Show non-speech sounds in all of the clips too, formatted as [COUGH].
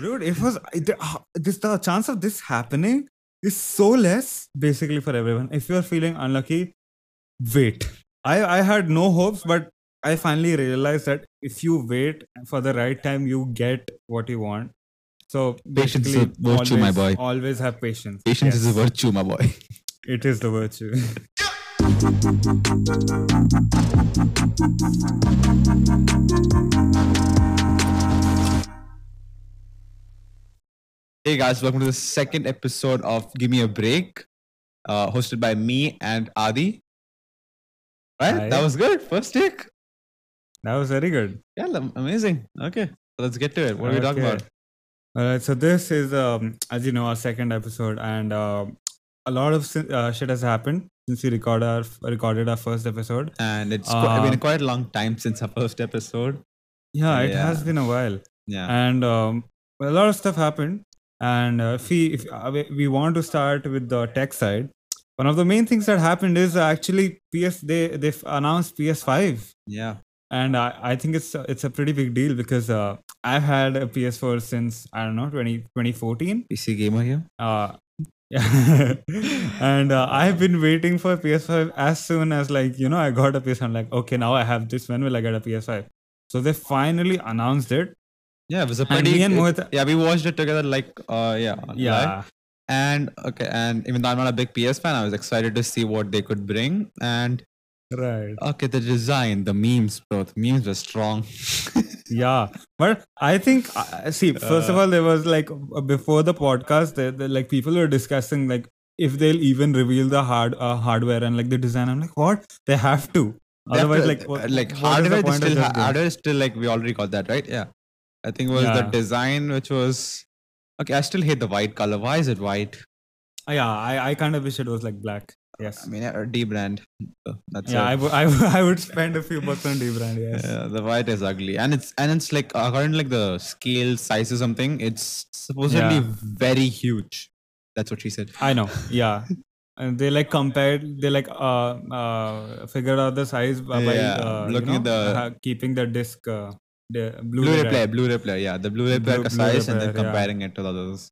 Dude, it was it, uh, this the chance of this happening is so less basically for everyone. If you're feeling unlucky, wait. I I had no hopes, but I finally realized that if you wait for the right time, you get what you want. So Patience is a basically, virtue, my boy. Always have patience. Patience is a virtue, my boy. [LAUGHS] It is the virtue. [LAUGHS] Hey guys, welcome to the second episode of Give Me a Break, uh, hosted by me and Adi. Right? Hi. That was good. First take. that was very good. Yeah, amazing. Okay, so let's get to it. What are we talking about? Alright, so this is, um, as you know, our second episode, and uh, a lot of uh, shit has happened since we recorded our recorded our first episode. And it's qu- been Uh, quite a long time since our first episode. Yeah, it Yeah. has been a while, Yeah. and um, a lot of stuff happened. And uh, if we if uh, we- want to start with the tech side, one of the main things that happened is actually PS they they've announced PS5 Yeah. and I, I think it's it's a pretty big deal because uh, I've had a PS4 since I don't know 20, 2014 PC gamer here. uh yeah. [LAUGHS] and uh, I've been waiting for PS5 as soon as like you know I got a PS I'm like okay now I have this when will I get a PS5 so they finally announced it Yeah, it was a And pretty. me and yeah, we watched it together. Like, uh, yeah, live. yeah And okay, and even though I'm not a big PS fan, I was excited to see what they could bring. And right okay, the design, the memes, bro, the memes were strong. [LAUGHS] yeah but I think uh, see first of Uh, all there was like uh, before the podcast there, there, like people were discussing like if they'll even reveal the hard uh, hardware and like the design i'm like what they have to They otherwise to- like what, like what is hardware, they of still hardware is still like we already got that right. Yeah, I think it was the design which was okay. I still hate the white color. Why is it white? Uh, yeah i, I kind of wish it was like black yes I mean, yeah, D brand. Uh, That's yeah it. I would- I would- spend a few bucks on dbrand yes Yeah, the white is ugly, and it's and it's like according to like the scale size or something, it's supposedly Yeah. very huge. That's what she said. i know yeah and they like compared they like uh uh figured out the size by Yeah, uh, you looking at the- ha- keeping the disc uh, the Blu-ray Blu-ray player. Blu-ray player, yeah, the Blu-ray player Blu- size, and then player, yeah. comparing it to the others.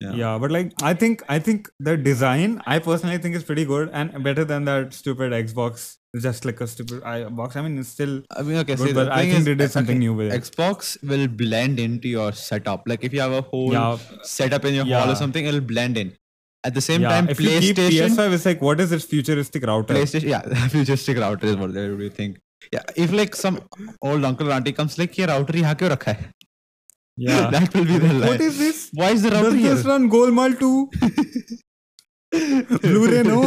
Yeah. yeah but like i think i think the design i personally think is pretty good and better than that stupid xbox just like a stupid I, box i mean it's still I mean, okay, good see, but i think is, they did uh, something okay, new with it Xbox will blend into your setup. Like if you have a whole yeah setup in your hall or something, it'll blend in. At the same time, if you PlayStation, ps5 it's like what is this futuristic router PlayStation, yeah, [LAUGHS] futuristic router is what they really think yeah if like some old uncle or auntie comes like here router yahan kyun yeah [LAUGHS] that will be the lie. what is this why is the router Does here this run golmaal 2 [LAUGHS] blu-ray no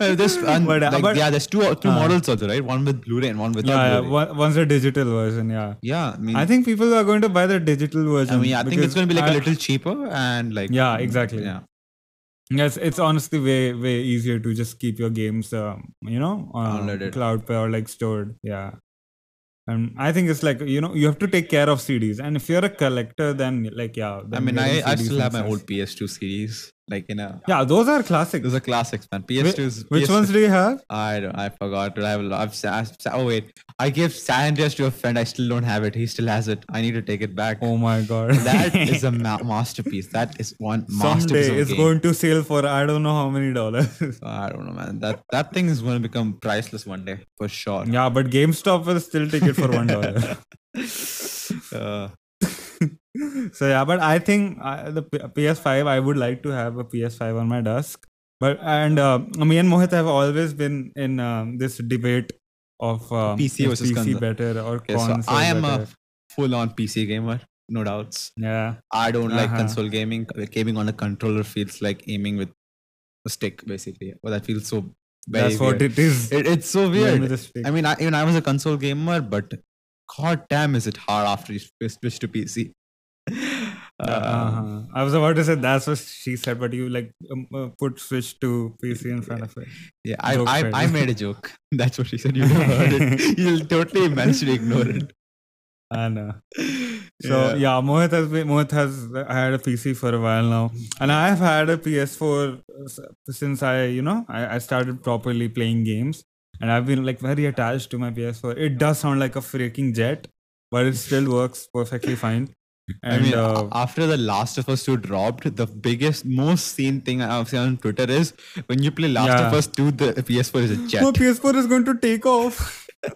uh, there's and but, uh, like, but, yeah, there's two two uh, models also, right? One with Blu-ray and one without. Yeah, One, one's a digital version. Yeah. Yeah, I mean, I think people are going to buy the digital version. I mean, I think it's going to be like I, a little cheaper and like. Yeah, exactly. Yeah. Yes, it's honestly way way easier to just keep your games, um, you know, uh, Downloaded. cloud or like stored. Yeah, and I think it's like you know you have to take care of CDs, and if you're a collector, then like yeah. I mean, I, I still have my old. PS2 series, like in a. Yeah, those are classics. Those are classics, man. PS2 is. Which PS2 ones do you have? I don't. I forgot. I have. I've, sa- sa- oh wait, I gave San Andreas to a friend. I still don't have it. He still has it. I need to take it back. Oh my god, That [LAUGHS] is a ma- masterpiece. That is one masterpiece someday a it's game. going to sell for I don't know how many dollars. [LAUGHS] I don't know, man. That that thing is going to become priceless one day for sure. yeah, but GameStop will still take it for one dollar. [LAUGHS] uh, [LAUGHS] so yeah, but I think uh, the PS5, I would like to have a PS5 on my desk. But and uh, me and Mohit have always been in um, this debate of uh, PC versus PC console. better or okay, so I am better. a full-on PC gamer, no doubts. yeah I don't like Uh-huh. console gaming. Gaming on a controller feels like aiming with a stick, basically. Well, that feels so. Very that's what weird. it is. It, it's so weird. with a stick. I mean, I, even I was a console gamer, but god damn, is it hard after you sw- switch to PC. [LAUGHS] Uh, uh-huh. I was about to say that's what she said, but you like um, uh, put switch to PC in front of it. Yeah, I, Joke I. I made a joke. [LAUGHS] That's what she said. You heard it. [LAUGHS] You'll totally managed to ignore it. I know. So yeah, Mohit has been, Mohit has had a PC for a while now, and I have had a PS4 since I you know I, I started properly playing games, and I've been like very attached to my PS4. It does sound like a freaking jet, but it still works perfectly fine. [LAUGHS] I And mean, uh, after the Last of Us 2 dropped, the biggest, most seen thing I've seen on Twitter is when you play Last of Us 2, the PS4 is a jet. no, PS4 is going to take off. [LAUGHS]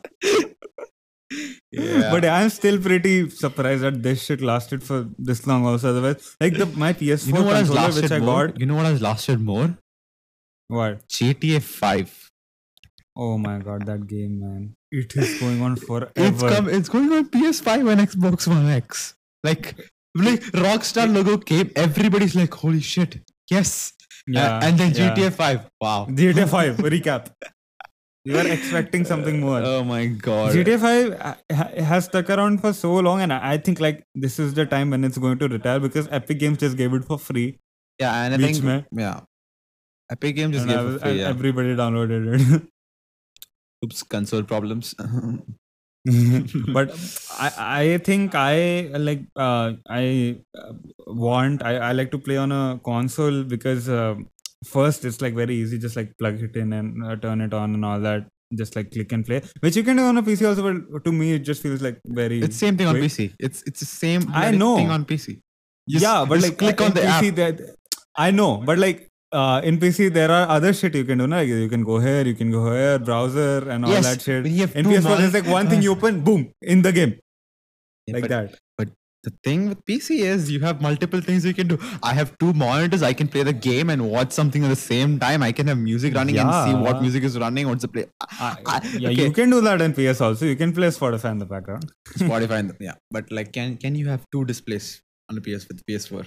Yeah. But I'm still pretty surprised that this shit lasted for this long. Also, otherwise, like the my PS4 you know what has controller, lasted which I more? got. You know what has lasted more? What? GTA 5. Oh my god, that game, man! It is going on [LAUGHS] forever. It's come. It's going on PS5 and Xbox One X. Like, like Rockstar logo came. Everybody's like, "Holy shit! Yes!" yeah, and, and then yeah. GTA 5. Wow. [LAUGHS] GTA 5 recap. You are expecting something more. [LAUGHS] Oh my god. GTA 5 ha- ha- has stuck around for so long, and I think like this is the time when it's going to retire because Epic Games just gave it for free, yeah, and I think yeah, Epic Games just and, gave was- for free. Yeah. everybody downloaded it. Oops, console problems. [LAUGHS] but I I think I like uh, I uh, want I, I like to play on a console because uh, first it's like very easy just like plug it in and uh, turn it on and all that just like click and play which you can do on a PC also but to me it just feels like very it's same thing on. PC. It's it's the same. I know. thing on PC. You yeah but like click on the PC app. that I know but like uh, in PC there are other shit you can do. No? Like you can go here, you can go here, browser and all Yes, that shit. when you have In PS4, mon- there's like one thing you open, boom, in the game, Yeah, like but that. But the thing with PC is you have multiple things you can do. I have two monitors. I can play the game and watch something at the same time. I can have music running and see what music is running. What's the play? I- I- yeah, okay. you can do that in PS also. You can play Spotify in the background. [LAUGHS] Spotify and yeah, [LAUGHS] but like, can can you have two displays on the PS with PS4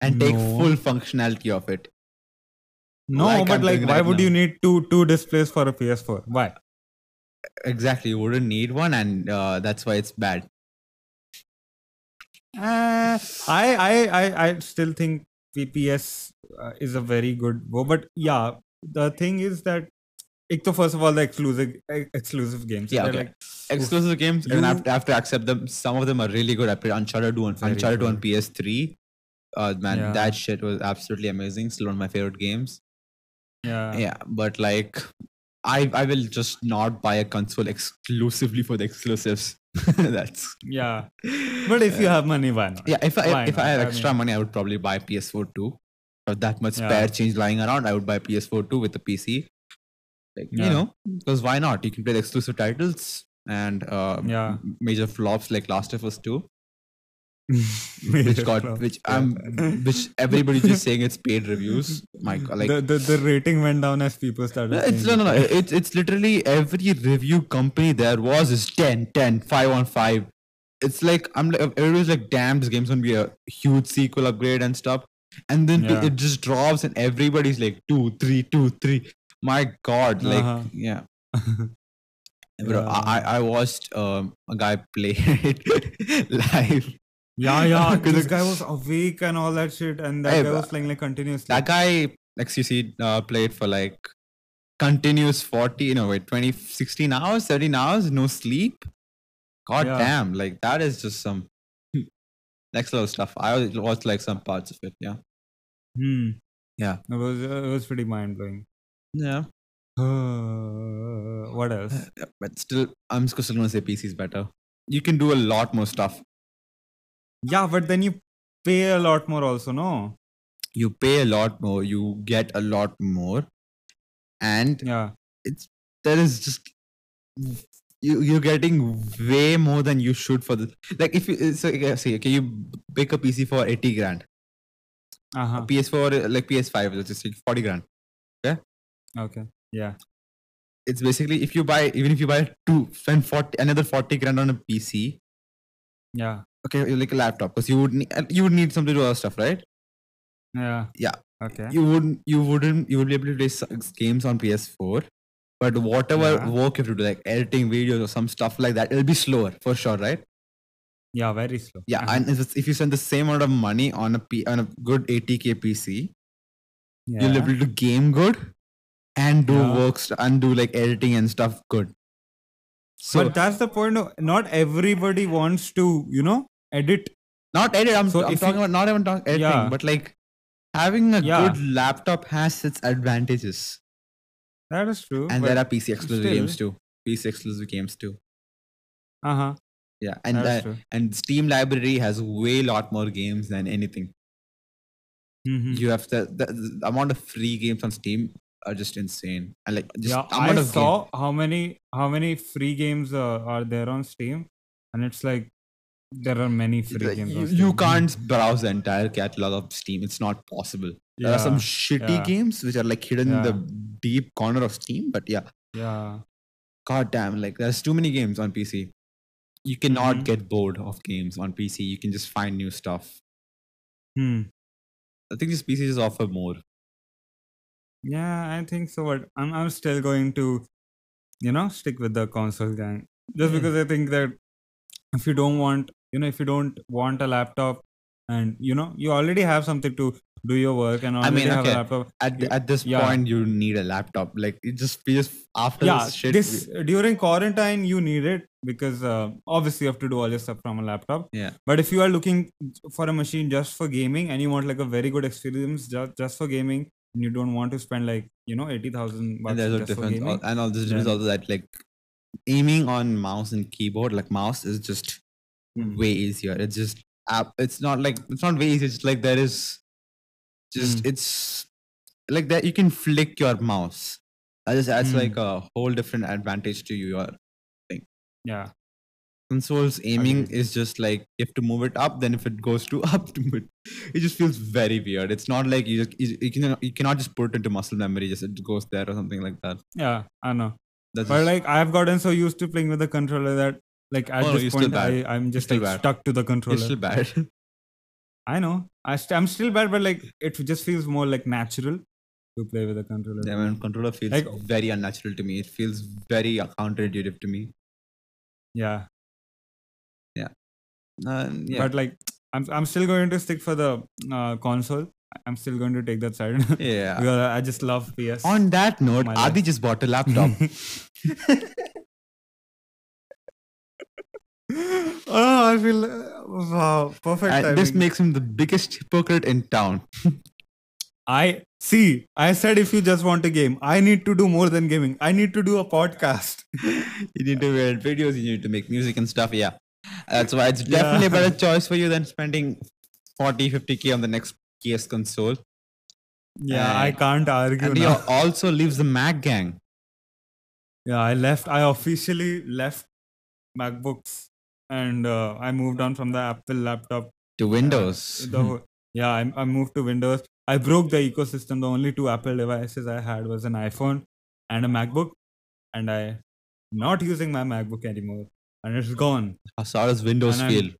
and take full functionality of it? No, like but I'm like, why would now. you need two two displays for a PS4? Why? Exactly, you wouldn't need one, and uh, that's why it's bad. Uh, I, I I I still think VPS uh, is a very good go, but yeah, the thing is that. So first of all, the exclusive exclusive games. Yeah, okay. like, exclusive games. You, have, to, have to accept them. Some of them are really good. I played Uncharted 2 on Uncharted 2 on PS3. Uh, man, yeah. that shit was absolutely amazing. Still one of my favorite games yeah. yeah but like i i will just not buy a console exclusively for the exclusives [LAUGHS] that's Yeah. [LAUGHS] But if you have money, why not? yeah if i Why if i not? have I extra mean- money i would probably buy ps4 too or that much Yeah. spare change lying around i would buy ps4 too with the pc like you know because why not you can play the exclusive titles and uh Yeah. major flops like last of us 2 which [LAUGHS] got which Yeah. i'm which everybody's just saying it's paid reviews my god like the, the the rating went down as people started. No, It's no, no, no. It's it's literally every review company there was is 10, 10, 5 on 5. It's like I'm like everybody's like, damn, this game's gonna be a huge sequel upgrade and stuff. And then Yeah. it just drops and everybody's like two, three, two, three. My god, like Uh-huh. yeah. [LAUGHS] Bro, I, I I watched um, a guy play [LAUGHS] it live. Yeah, yeah. [LAUGHS] this guy was awake and all that shit, and that Hey, guy was playing like continuously. That guy, XQC, uh, played for like continuous 40, you know, wait, 20, 16 hours, 13 hours, no sleep. God Yeah. damn, like that is just some next level stuff. I was- watched like some parts of it, yeah. Hmm. Yeah. It was uh, it was pretty mind blowing. Yeah. [SIGHS] what else? [SIGHS] But still, I'm still going to say PC is better. You can do a lot more stuff. Yeah, but then you pay a lot more also, no? You pay a lot more, you get a lot more. And Yeah. It's there is just you you're getting way more than you should for the like if you so see okay you pick a PC for 80 grand Uh-huh. PS4 like PS5 let's just say 40 grand Okay. Yeah. it's basically if you buy even if you buy two spend 40 another 40 grand on a PC Yeah. Okay like a laptop because you would need you would need something to do other stuff right Yeah. Yeah. Okay. you wouldn't you wouldn't you would be able to play games on PS4 but whatever Yeah. work you have to do like editing videos or some stuff like that it'll be slower for sure right Yeah, very slow. Yeah, Uh-huh. and if, if you spend the same amount of money on a P, on a good 80k PC, yeah. you'll be able to game good and do Yeah. works and do like editing and stuff good. So but that's the point. Of, not everybody wants to, you know, edit. not edit. I'm, so I'm talking you- about not even talking editing, Yeah. but like having a Yeah. good laptop has its advantages, That is true. and there are PC exclusive still- games too. PC exclusive games too. uh huh. Yeah, and uh, true. and Steam library has way lot more games than anything. Mhm. You have the, the, the amount of free games on Steam are just insane. And like just yeah, I saw game- how many how many free games uh, are there on Steam, and it's like there are many free like, games. you, you can't browse the entire catalog of Steam. It's not possible. There are some shitty yeah. games which are like hidden in the deep corner of Steam. But yeah, Yeah, god damn, like there's too many games on PC. You cannot Mhm. get bored of games on PC. You can just find new stuff. hmm. I think these PCs just offer more. yeah, I think so. But I'm I'm still going to, you know, stick with the console gang just Yeah. because I think that if you don't want, you know, if you don't want a laptop, and you know, you already have something to do your work, and I already mean, have okay, a laptop. At at this yeah. point, you need a laptop. Like it just feels after yeah this shit. this we- during quarantine you need it because uh, obviously you have to do all your stuff from a laptop Yeah. but if you are looking for a machine just for gaming and you want like a very good experience just, just for gaming and you don't want to spend like you know 80000 bucks and there's a for difference, gaming al- and all this is also that like aiming on mouse and keyboard, like mouse is just. Way easier. It's just app. It's not like it's not way easy. It's like there is just Hmm. it's like that you can flick your mouse. That just adds Hmm. like a whole different advantage to your thing. yeah consoles aiming Agreed. is just like you have to move it up then if it goes to [LAUGHS] up it just feels very weird it's not like you just, you, you can you cannot just put it into muscle memory just it goes there or something like that yeah i know that's but just- like i've gotten so used to playing with the controller that like at Oh, this point. I, i'm just like bad. stuck to the it's controller. still bad. [LAUGHS] I know. I st- i'm still bad but like it just feels more like natural to play with a controller. Yeah man controller feels Like- very unnatural to me. It feels very counterintuitive to me. Yeah. Uh, yeah. But like I'm, I'm still going to stick for the uh, console. I'm still going to take that side. [LAUGHS] Yeah. Because i just love ps on that note adi life. just bought a laptop [LAUGHS] [LAUGHS] oh i feel uh, wow perfect and this makes him the biggest hypocrite in town [LAUGHS] i see i said if you just want a game i need to do more than gaming i need to do a podcast [LAUGHS] you need to edit videos, you need to make music and stuff. Yeah. That's why it's Yeah. definitely a better choice for you than spending 40, 50k on the next PS console. yeah i can't argue And he also leaves the Mac gang. yeah i left i officially left macbooks and uh, i moved on from the apple laptop To Windows. the yeah I, I moved to windows i broke the ecosystem the only two apple devices i had was an iphone and a macbook and i not using my macbook anymore and it's gone How does Windows And I'm- feel?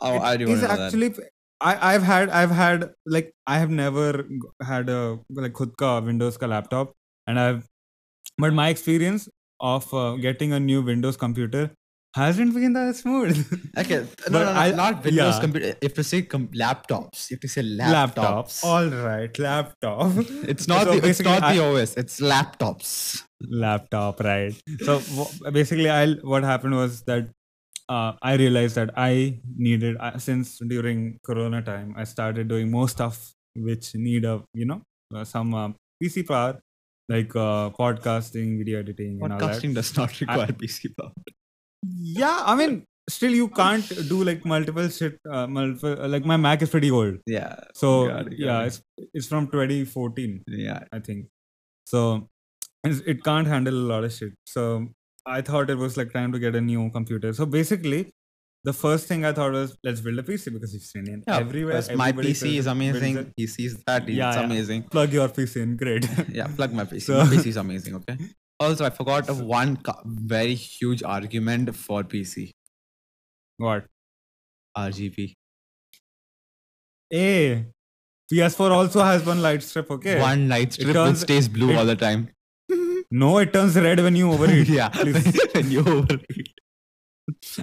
Oh, I do is to that. actually I, I've had I've had like I have never had a like khud ka Windows ka laptop and I've but my experience of uh, getting a new Windows computer hasn't been that smooth. Okay, [LAUGHS] no, But no, no, I- not Windows yeah. computer. You have say com- laptops. You have to say laptops. All right, laptop. [LAUGHS] It's not So the it's not I- the OS. It's laptops. laptop right so w- basically i what happened was that uh, i realized that i needed uh, since during corona time i started doing more stuff which need a you know uh, some uh, pc power like uh, podcasting video editing and all that Podcasting does not require PC power. Yeah i mean still you can't do like multiple shit uh, multiple uh, like my mac is pretty old Yeah. so Got it, got yeah it. it's, it's from 2014 Yeah. I think. So it can't handle a lot of shit. So I thought it was like time to get a new computer. So basically, the first thing I thought was let's build a PC because you've seen it Yeah, everywhere. my PC is amazing. He sees that. It's Yeah, yeah. amazing. Plug your PC in, great. [LAUGHS] Yeah, plug my PC. So- my PC is amazing. Okay. [LAUGHS] Also, I forgot of one very huge argument for PC what? RGB. A PS4 also has one light strip. Okay. One light strip which stays blue it- all the time. [LAUGHS] No, it turns red when you overheat. [LAUGHS] yeah, [LAUGHS] when you overheat.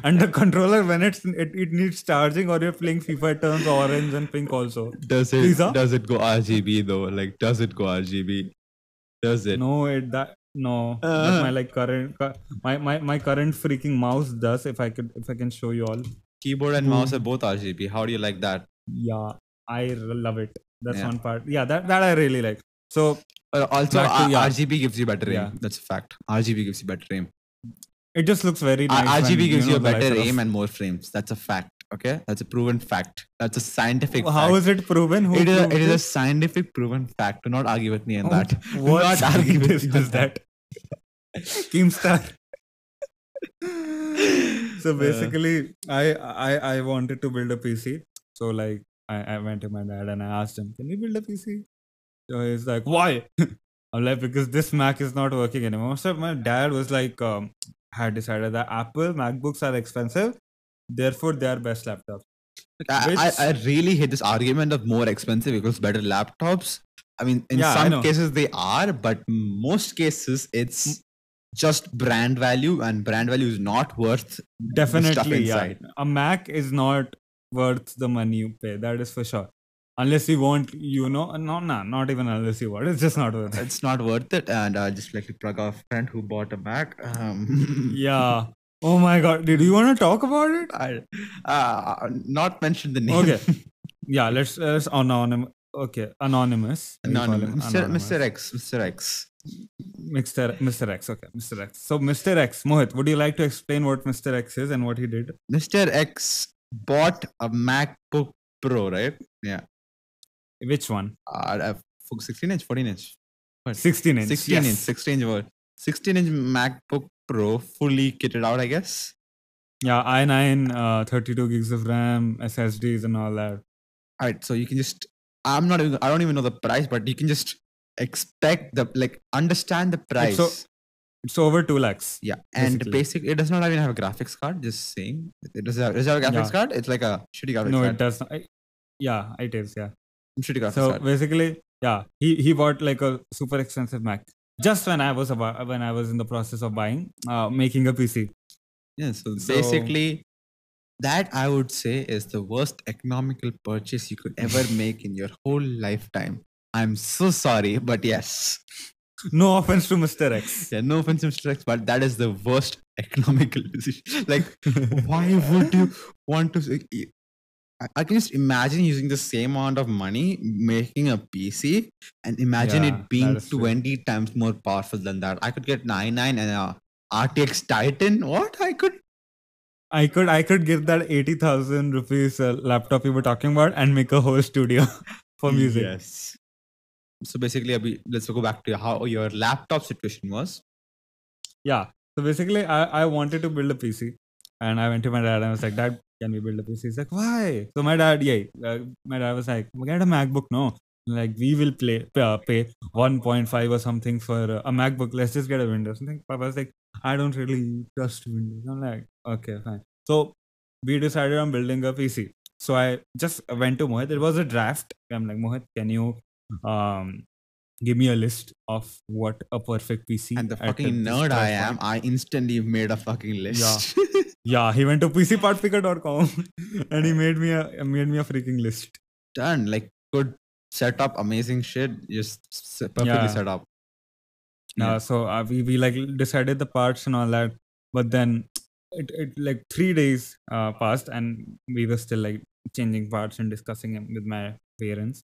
and the controller when it's it, it needs charging or you're playing FIFA, it turns orange and pink also. Does it? Huh? Does it go RGB though? Like, does it go RGB? Does it? No, it that no. Uh. But my like current my, my my current freaking mouse does. If I could if I can show you all. Keyboard and mouse are both RGB. How do you like that? Yeah, I love it. That's Yeah. one part. Yeah, that that I really like. So Uh, also, Back to- R- yeah. RGB gives you better aim. Yeah. That's a fact. RGB gives you better aim. It just looks very R- nice. RGB when, gives you, know, a better are off. aim and more frames. That's a fact. Okay, that's a proven fact. That's a scientific. How fact. is it proven? Who it is, a, it is a scientific proven fact. Do not argue with me on Oh, that. What not argue with me on is that? Keemstar. [LAUGHS] so Uh, basically, I, I I wanted to build a PC. So like I, I went to my dad and I asked him, "Can we build a PC?" So he's like, "Why?" [LAUGHS] I'm like, "Because this Mac is not working anymore." So my dad was like, um, had decided that Apple MacBooks are expensive, therefore they are best laptops. I, I, really hate this argument of more expensive equals better laptops. I mean, in Yeah, some cases they are, but most cases it's just brand value, and brand value is not worth the stuff Definitely, yeah. A Mac is not worth the money you pay. That is for sure. Unless you want, you know, no, no, not even unless you want. It's just not worth it. It's not worth it. And I just like to plug our friend who bought a Mac. Um, [LAUGHS] Yeah. Oh my god. Did you want to talk about it? I, uh, not mention the name. Okay. Yeah. Let's let's anonymous. Okay, anonymous. We call him Anonymous. Mr. anonymous. Mr. X. Mr. X. Mr. Mr. X. Okay, Mr. X. So Mr. X, Mohit, would you like to explain what Mr. X is and what he did? Mr. X bought a MacBook Pro, right? Yeah. Which one? Uh, uh, 16 inch, 14 inch. 16 inch. 16 yes. inch, 16 inch? 16 inch MacBook Pro, fully kitted out, I guess. Yeah, i9, uh, 32 gigs of RAM, SSDs, and all that. All right, so you can just, I'm not even, I don't even know the price, but you can just expect the, like, understand the price. so- It's over 2 lakhs. yeah, and basically. basic, it does not even have a graphics card. Just saying, it does have, does it have a graphics Yeah. card? It's like a shitty graphics No, card. No, it does not. I- Yeah, it is. Yeah. Shitty graphics So card. basically, yeah, he he bought like a super expensive Mac just when I was about when I was in the process of buying, uh, making a PC. Yeah, so, So- basically, that I would say is the worst economical purchase you could ever [LAUGHS] make in your whole lifetime. I'm so sorry, but yes. No offense to Mr. X. Yeah, no offense, Mr. X, but that is the worst [LAUGHS] economical decision. Like, [LAUGHS] why would you want to? I, can just imagine using the same amount of money making a PC and imagine Yeah, it being that is true. 20 times more powerful than that. I could get 99 and a RTX Titan. What? I could I could I could give that eighty thousand rupees uh, laptop you were talking about and make a whole studio [LAUGHS] for music. Yes. So basically, Abhi, let's go back to how your laptop situation was. Yeah. So basically, I, I wanted to build a PC, and I went to my dad and I was like, "Dad, can we build a PC?" He's like, "Why?" So my dad, yeah, uh, my dad was like, "We "Get a MacBook, no." Like we will play pay, uh, pay 1.5 or something for a MacBook. Let's just get a Windows. Something. Papa was like, "I don't really trust Windows." I'm like, "Okay, fine." So we decided on building a PC. So I just went to Mohit. It was a draft. I'm like, Mohit, can you um give me a list of what a perfect PC And the fucking nerd I am, I instantly made a fucking list. Yeah, [LAUGHS] he went to pcpartpicker.com [LAUGHS] and he made me a made me a freaking list. Done. Like, good setup, amazing shit. Just perfectly Yeah. set up. Uh, so uh, we we like decided the parts and all that, but then it, it like three days uh, passed and we were still like changing parts and discussing it with my parents.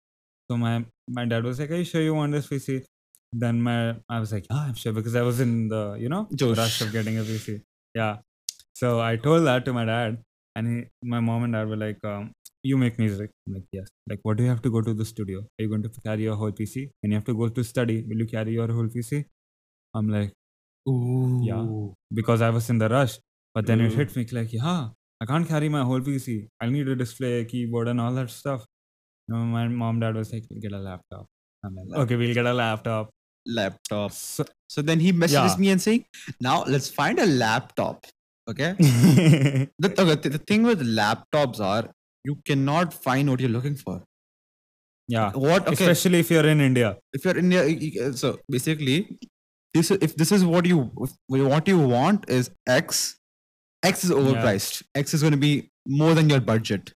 So my my dad was like, "Are you sure you want this PC?" Then my I was like, "Yeah, I'm sure," because I was in the you know Josh. rush of getting a PC. Yeah. So I told that to my dad, and he, my mom and dad were like, um, "You make music?" I'm like, "Yes." Like, what do you have to go to the studio? Are you going to carry your whole PC? And you have to go to study, will you carry your whole PC? I'm like, Ooh. yeah," because I was in the rush. But then it hit me like, yeah, I can't carry my whole PC. I'll need a display, keyboard, and all that stuff. Know, my mom, dad was like, get a laptop. I'm like, okay, we'll get a laptop. Laptop. So, So then he messages Yeah. me and saying, now let's find a laptop. Okay. [LAUGHS] The, okay, the, the thing with laptops are you cannot find what you're looking for. yeah, What? Okay. especially if you're in India. if you're in India, so basically, this if this is what you if what you want is X, X is overpriced. X is going to be more than your budget.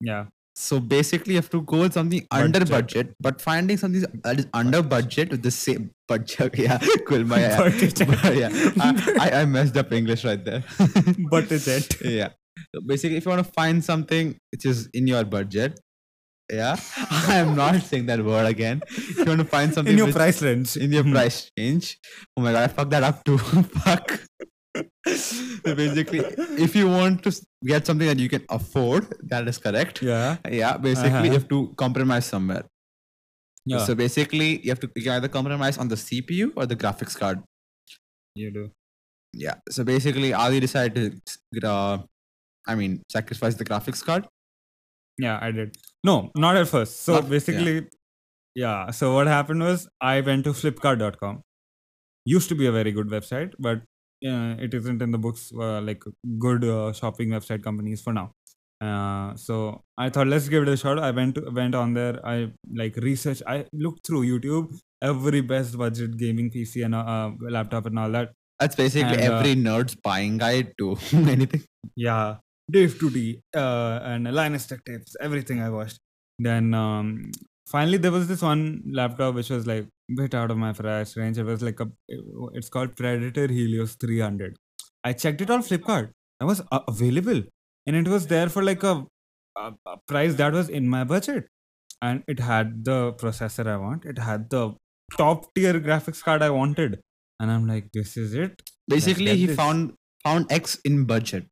Yeah, So basically, you have to go with something under Budget. budget, but finding something that is under budget with the same budget. [LAUGHS] Yeah, cool. My, [LAUGHS] [LAUGHS] yeah, Budget. yeah. I, I, messed up English right there. but it's it. yeah. So basically, if you want to find something which is in your budget, yeah, I am not saying that word again. If you want to find something In your which- price range. in your hmm. price range, oh my god, I fucked that up too. Fuck. [LAUGHS] So basically, if you want to get something that you can afford, that is correct. Yeah. Yeah, basically, Uh-huh. you have to compromise somewhere. Yeah. So basically, you have to you either compromise on the CPU or the graphics card. you do. Yeah. So basically, Adi decided to, uh, I mean, sacrifice the graphics card. Yeah, I did. No, not at first. So Not- yeah. basically, yeah. So what happened was I went to Flipkart.com. Used to be a very good website, but uh, it isn't in the books uh, like good uh, shopping website companies for now. Uh, so I thought let's give it a shot. I went to, went on there. I like research. I looked through YouTube every best budget gaming PC and uh, laptop and all that. That's basically And, uh, every nerd's buying guide to [LAUGHS] anything. yeah dave 2d uh, and Linus Tech Tips everything i watched then um, finally there was this one laptop which was like bit out of my price range. It was like a it's called predator helios 300 i checked it on flipkart. It was uh, available. And it was there for like a, a, a price that was in my budget. And it had the processor i want. It had the top tier graphics card i wanted. And i'm like this is it. Basically, he this. found found X in budget.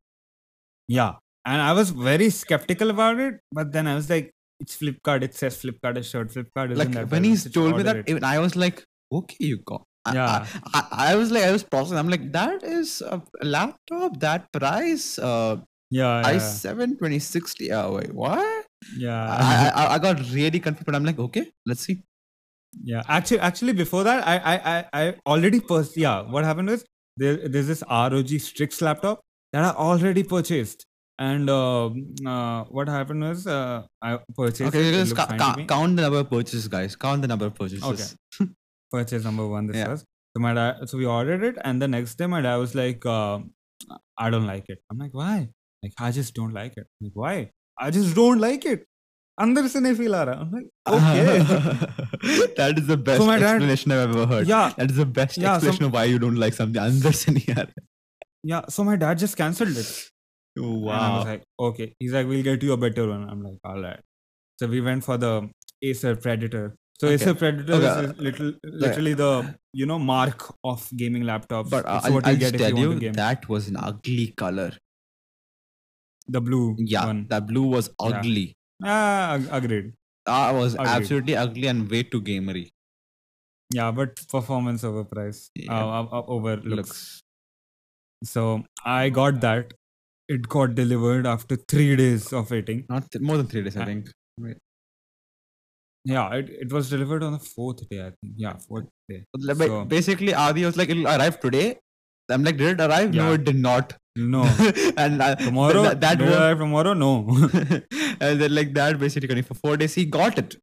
Yeah. And I was very skeptical about it, but then I was like, it's Flipkart. It says Flipkart is short. Flipkart is Like when he's told me that, even I was like, okay, you got. I- Yeah. I, I, I was like, I was processing. I'm like, that is a laptop, that price, uh, yeah, yeah, i7 2060. Oh, wait, what? yeah, I, I, I [LAUGHS] got really confused, but I'm like, okay, let's see. yeah. Actually, actually, before that, I, I, I, I already purchased. Yeah, what happened was there, there's this ROG Strix laptop that I already purchased, and uh, uh, what happened was uh, I purchased. Okay, it, it just looked ca- fine ca- to me. count the number of purchases, guys. Count the number of purchases. purchase number one this Yeah. was so my dad so we ordered it and the next day my dad was like uh, i don't like it i'm like why like i just don't like it I'm like why i just don't like it अंदर से नहीं feel आ रहा I'm like okay [LAUGHS] that is the best my dad- explanation I've ever heard. yeah That is the best Yeah, some- explanation of why you don't like something. अंदर से नहीं आ रहा. yeah so my dad just cancelled it Oh, and i was like okay he's like we'll get you a better one i'm like all right so we went for the acer predator so Okay. acer predator Okay. is little, literally the you know mark of gaming laptops But uh, it's I'll, what I'll you just get if tell you you, game that was an ugly color. the blue Yeah, one that blue was Yeah. ugly. ah ag- agreed That was Agreed. absolutely ugly and way too gamery. Yeah, but performance over price, Yeah. uh, uh, uh, over looks. Looks. So I got that. It got delivered after three days of waiting. Not th- more than three days, I Uh, think. Yeah, it, it was delivered on the fourth day, I think. Yeah, fourth day. But So- basically, Adi was like, it'll arrive today. I'm like, did it arrive? No, it did not. No, [LAUGHS] and uh, tomorrow. that, that was- arrive tomorrow? No. [LAUGHS] [LAUGHS] and then like that basically for four days he got it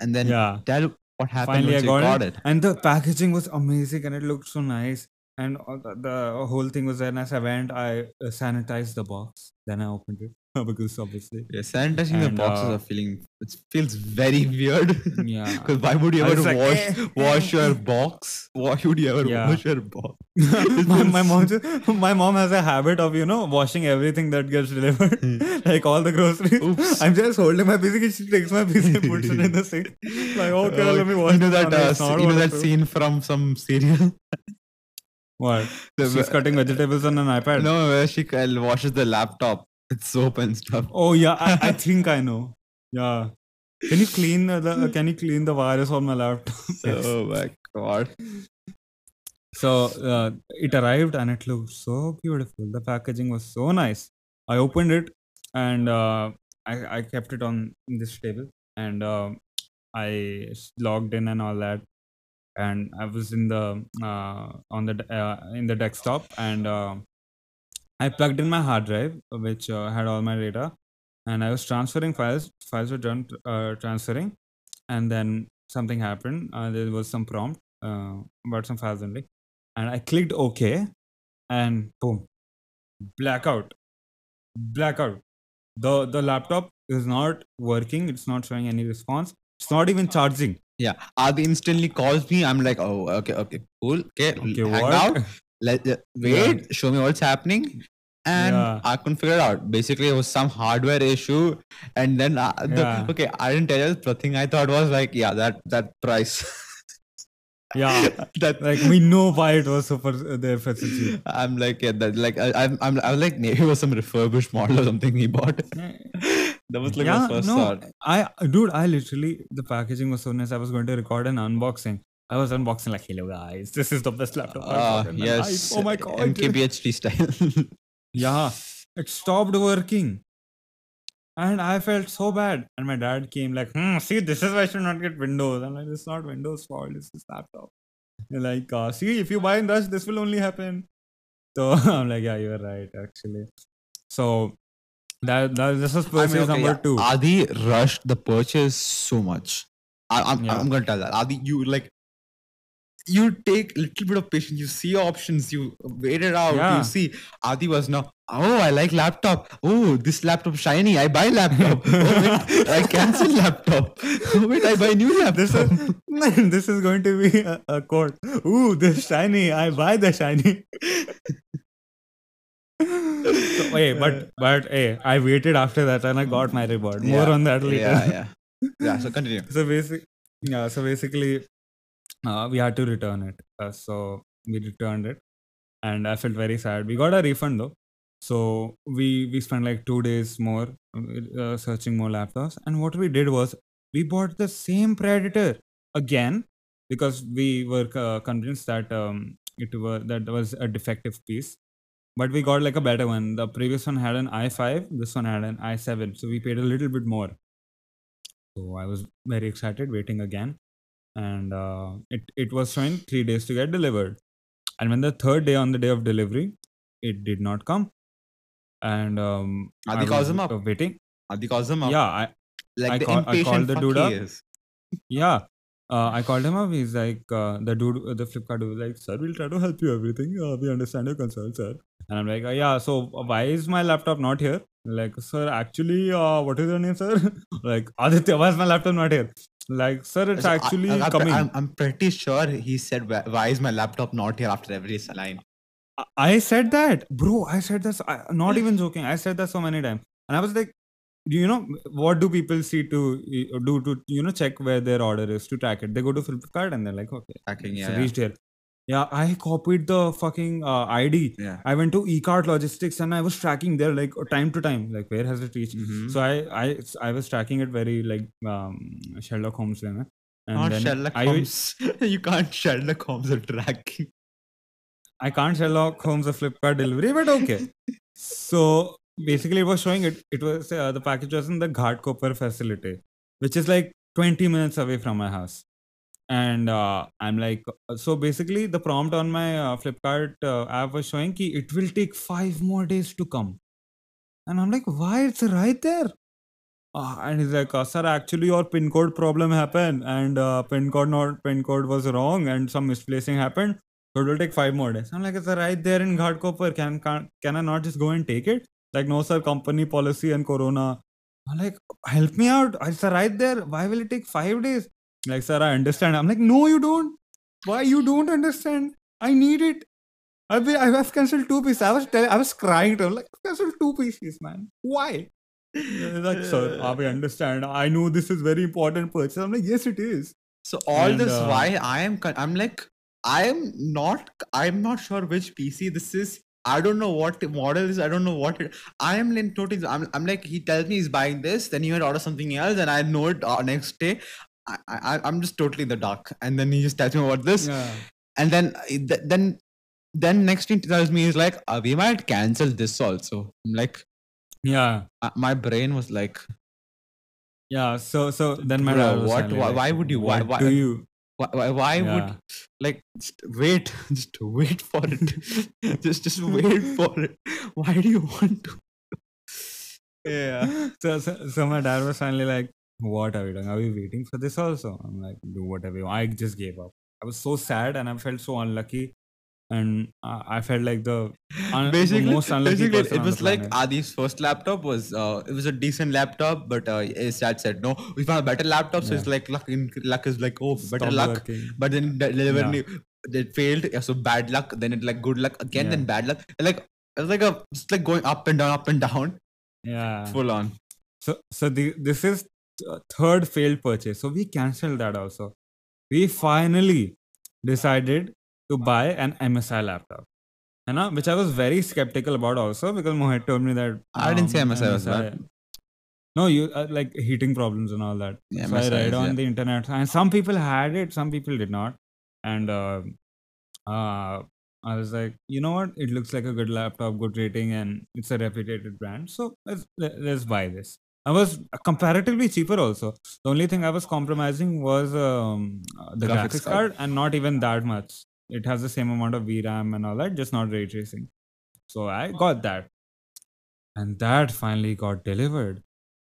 and then yeah. tell what happened Finally, I got, got it. it. and the packaging was amazing, and it looked so nice. And the, the whole thing was when as I went, I uh, sanitized the box. Then I opened it [LAUGHS] because obviously, Yeah, sanitizing the And, boxes uh, are feeling it feels very weird. yeah. [LAUGHS] Because why would you ever was like, wash eh, wash your [LAUGHS] box? Why would you ever Yeah. wash your box? my, my mom just, my mom has a habit of you know washing everything that gets delivered like all the groceries Oops. i'm just holding my PC she takes my PC and puts it in the sink like okay Oh, let me wash you know that uh, you know that scene from some serial. What she's cutting vegetables on an ipad no, where she washes the laptop with soap and stuff. oh yeah I, I [LAUGHS] think i know yeah can you clean the, [LAUGHS] can you clean the virus on my laptop Yes. [LAUGHS] Oh my god. So uh, it arrived and it looked so beautiful. The packaging was so nice. I opened it and uh, I, I kept it on this table and uh, I logged in and all that. And I was in the uh, on the uh, in the desktop and uh, I plugged in my hard drive, which uh, had all my data, and I was transferring files. Files were done uh, transferring, and then something happened. Uh, there was some prompt about some files only, and I clicked OK, and boom, blackout, blackout. the The laptop is not working. It's not showing any response. It's not even charging. Yeah, Adi instantly calls me. I'm like, oh, okay, okay, cool. Okay, Okay, hang what? out. [LAUGHS] Let uh, wait. Show me what's happening. And Yeah. I couldn't figure it out. Basically, it was some hardware issue. And then, uh, the, Yeah. okay, I didn't tell you. The thing I thought was like, yeah, that that price. [LAUGHS] Yeah, [LAUGHS] that like we know why it was for so cheap. I'm like yeah, that like I, I'm I'm I was like maybe it was some refurbished model or something he bought. That was like yeah, my first no, thought. I dude, I literally the packaging was so nice. I was going to record an unboxing. I was unboxing like, hello guys, this is the best laptop I've got in my yes. life. Oh my god. MKBHD style. [LAUGHS] Yeah, it stopped working. And I felt so bad. And my dad came like, hmm, see, this is why I should not get Windows. I'm like, it's not Windows' fault, it's this laptop. They're like, uh, see, if you buy in Rush, this will only happen. So [LAUGHS] I'm like, yeah, you're right, actually. So that, that this was I mean, purchase okay, number yeah, two. Adi rushed the purchase so much. I, I'm, Yeah. I'm gonna tell that. Adi, you like you take a little bit of patience. You see options. You wait it out. Yeah. You see. Adi was now. Oh, I like laptop. Oh, this laptop shiny. I buy laptop. [LAUGHS] oh, wait, I cancel laptop. Oh, wait, I buy new laptop. This is [LAUGHS] this is going to be a, a quote. Ooh, this shiny. I buy the shiny. [LAUGHS] so, wait, but [LAUGHS] but hey, I waited after that and I got my reward. More Yeah, on that later. Yeah, yeah, yeah. So [LAUGHS] continue. so basic, yeah. So basically, uh, we had to return it. Uh, so we returned it, and I felt very sad. We got a refund though. So we we spent like two days more uh, searching more laptops, and what we did was we bought the same Predator again because we were uh, convinced that um, it was that was a defective piece. But we got like a better one. The previous one had an i5, this one had an i7. So we paid a little bit more. So I was very excited, waiting again, and uh, it it was showing three days to get delivered. And when the third day on the day of delivery, it did not come. And um, Adi I calls him up. waiting. Adi calls him up. Yeah, I, like I call- I called the dude up. yeah. Uh, I called him up. He's like, uh, the dude, uh, the Flipkart dude was like, sir, we'll try to help you everything. Uh, we understand your concern, sir. And I'm like, uh, yeah, so why is my laptop not here? Like, sir, actually, uh, what is your name, sir? [LAUGHS] like, Aditya, why is my laptop not here? Like, sir, it's So I- actually I, coming. I'm, I'm pretty sure he said, "Why is my laptop not here?" After every line. I- I said that, bro. I said this. I, not even joking. I said that so many times, and I was like, you know what do people see to uh, do to you know check where their order is to track it? They go to Flipkart and they're like, okay, Tracking, yeah, yeah. reached here. Yeah, I copied the fucking uh, ID. yeah. I went to Ekart Logistics and I was tracking there like time to time, like where has it reached? Mhm. So I I I was tracking it very like um, Sherlock Holmes way, and Not then Sherlock I Holmes. [LAUGHS] you can't Sherlock Holmes a tracking. I can't Sherlock Holmes a Flipkart delivery, but okay. [LAUGHS] so basically, it was showing it. It was uh, the package was in the Ghatkopar facility, which is like 20 minutes away from my house. And uh, I'm like, uh, so basically, the prompt on my uh, Flipkart uh, app was showing ki it will take five more days to come. And I'm like, why? It's right there. Uh, and he's like, sir, actually, your pin code problem happened, and pin code not pin code was wrong, and some misplacing happened. So it will take five more days. I'm like, it's right there in Ghatkopar. Can, can can I not just go and take it? Like, no, sir, company policy and Corona. I'm like, help me out. I It's right there. Why will it take five days? Like, sir, I understand. I'm like, no, you don't. Why you don't understand? I need it. I've been, I've cancelled two pieces. I was telling, I was crying to him like, cancelled two pieces, man. Why? Like, sir, [LAUGHS] I understand. I know this is very important purchase. I'm like, yes, it is. So all And, this, uh, why I am, I'm like, I am not, I'm not sure which PC this is. I don't know what model is. I don't know what it, I am in totally. I'm, I'm like, he tells me he's buying this, then he might order something else, and I know it uh, next day. I, I, I'm just totally in the dark, and then he just tells me about this, Yeah. and then, uh, th- then, then next thing he tells me is like, uh, we might cancel this also. I'm like, Yeah. uh, my brain was like, Yeah. So so then my Bro, what- why- like, why would you- why- why- do you? Why, why, why Yeah. would like just wait [LAUGHS] just wait for it [LAUGHS] just just wait for it why do you want to yeah So, so so my dad was finally like, "What are we doing? Are we waiting for this also?" I'm like, "Do whatever you." Want. I just gave up. I was so sad and I felt so unlucky, and I felt like the, un- basically, most unlucky basically it was like. Adi's first laptop was uh it was a decent laptop but uh his dad said no we found a better laptop so it's like luck in luck is like oh better Stopped luck working. but then the delivery it failed yeah, so bad luck then it like good luck again Yeah. then bad luck like it's like a it's like going up and down up and down Yeah. full on So so the this is third failed purchase. So we cancelled that also. We finally decided to buy an MSI laptop. You know, which I was very skeptical about also because Mohit told me that I didn't say um, MSI was bad. No, you uh, like heating problems and all that. Yeah, so I read is, on yeah. the internet, and some people had it, some people did not. And uh, uh, I was like, you know what? It looks like a good laptop, good rating, and it's a reputed brand. So let's let- let's buy this. I was comparatively cheaper also. The only thing I was compromising was um, the Graphics graphics, card. card, and not even that much. It has the same amount of VRAM and all that, just not ray tracing. So I got that, and that finally got delivered.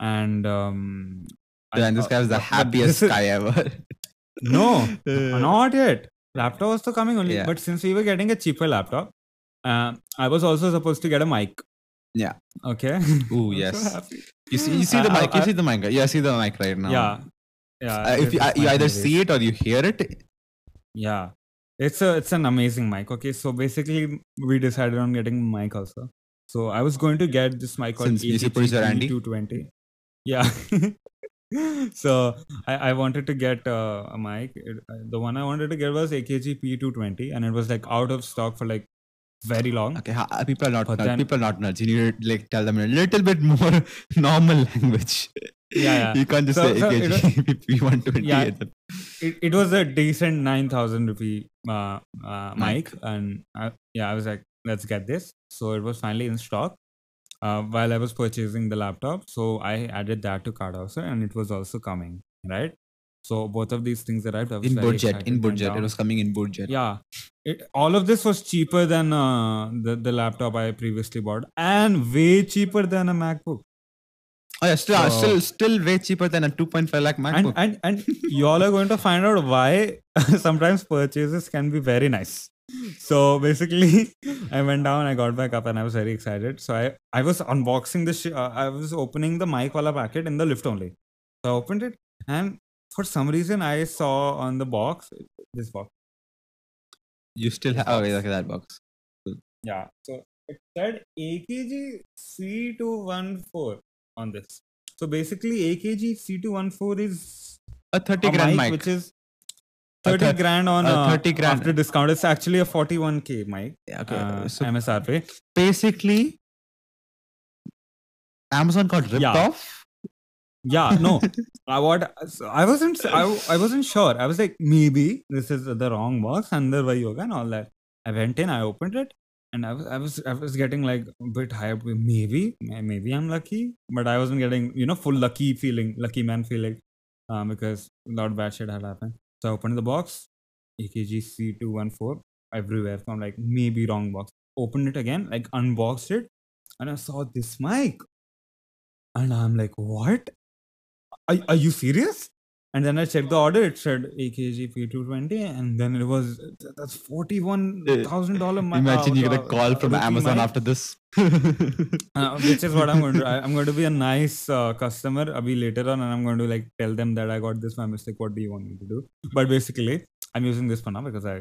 And um, I- And this guy was the [LAUGHS] happiest is- guy ever. No, [LAUGHS] not yet. Laptop was still coming only. Yeah. But since we were getting a cheaper laptop, uh, I was also supposed to get a mic. Yeah. Okay. [LAUGHS] Ooh, so yes. happy. You see, you see I- the I- mic. You see the mic. Yeah, I see the mic right now. Yeah. Yeah. Uh, if you, uh, you either see it or you hear it, Yeah. It's a it's an amazing mic. Okay. So basically we decided on getting mic also. So I was going to get this mic called Since music producer Andy? 220. Yeah. [LAUGHS] so I, I wanted to get uh, a mic. It- uh, the one I wanted to get was AKG P220 and it was like out of stock for like very long. okay, ha- uh, people are not But nuts. then- people are not nuts. You need to like tell them in a little bit [LAUGHS] more normal language. Yeah, yeah. you can't just So- say so it AKG [LAUGHS] P120. Yeah. at the- It, it was a decent 9,000 rupee uh, uh, Mic. And I, yeah, I was like, let's get this. So it was finally in stock. uh, while I was purchasing the laptop. So I added that to card also, and it was also coming, right? So both of these things arrived. In budget, in budget. It was coming in budget. Yeah, it, all of this was cheaper than uh, the the laptop I previously bought, and way cheaper than a MacBook. Oh, yeah, still, So- still, still way cheaper than a 2.5 lakh MacBook. And and and y'all are going to find out why [LAUGHS] sometimes purchases can be very nice. So basically, I went down, I got back up, and I was very excited. So I I was unboxing the sh- uh, I was opening the mic wala packet in the lift only. So I opened it, and for some reason I saw on the box this box. you still have oh, yeah, okay, that box. Yeah. So it said AKG C214 on this. So basically, AKG C214 is A 30 a grand mic, mic. which is A 30 grand on a uh, 30 grand. after discount. It's actually a 41k mic. Yeah, okay. Uh, so MSRP. basically, Amazon got ripped Yeah. off. Yeah, no. [LAUGHS] I what I wasn't I, I wasn't sure. I was like maybe this is the wrong box under by yoga and all that. I went in, I opened it, and I was I was I was getting like a bit hyped. Maybe maybe I'm lucky, but I wasn't getting you know full lucky feeling, lucky man feeling, um, because a lot of bad shit had happened. So I opened the box, AKG C214 everywhere. So I'm like maybe wrong box. Opened it again, like unboxed it, and I saw this mic, and I'm like what? are, are you serious? And then I checked the order. It said AKG P220, and then it was that's forty-one thousand dollar. Imagine you get a call from Amazon after this. uh, which is what I'm going to. do. [LAUGHS] I'm going to be a nice uh, customer. Abhi later on, and I'm going to like tell them that I got this by mistake. What do you want me to do? But basically, I'm using this for now because I.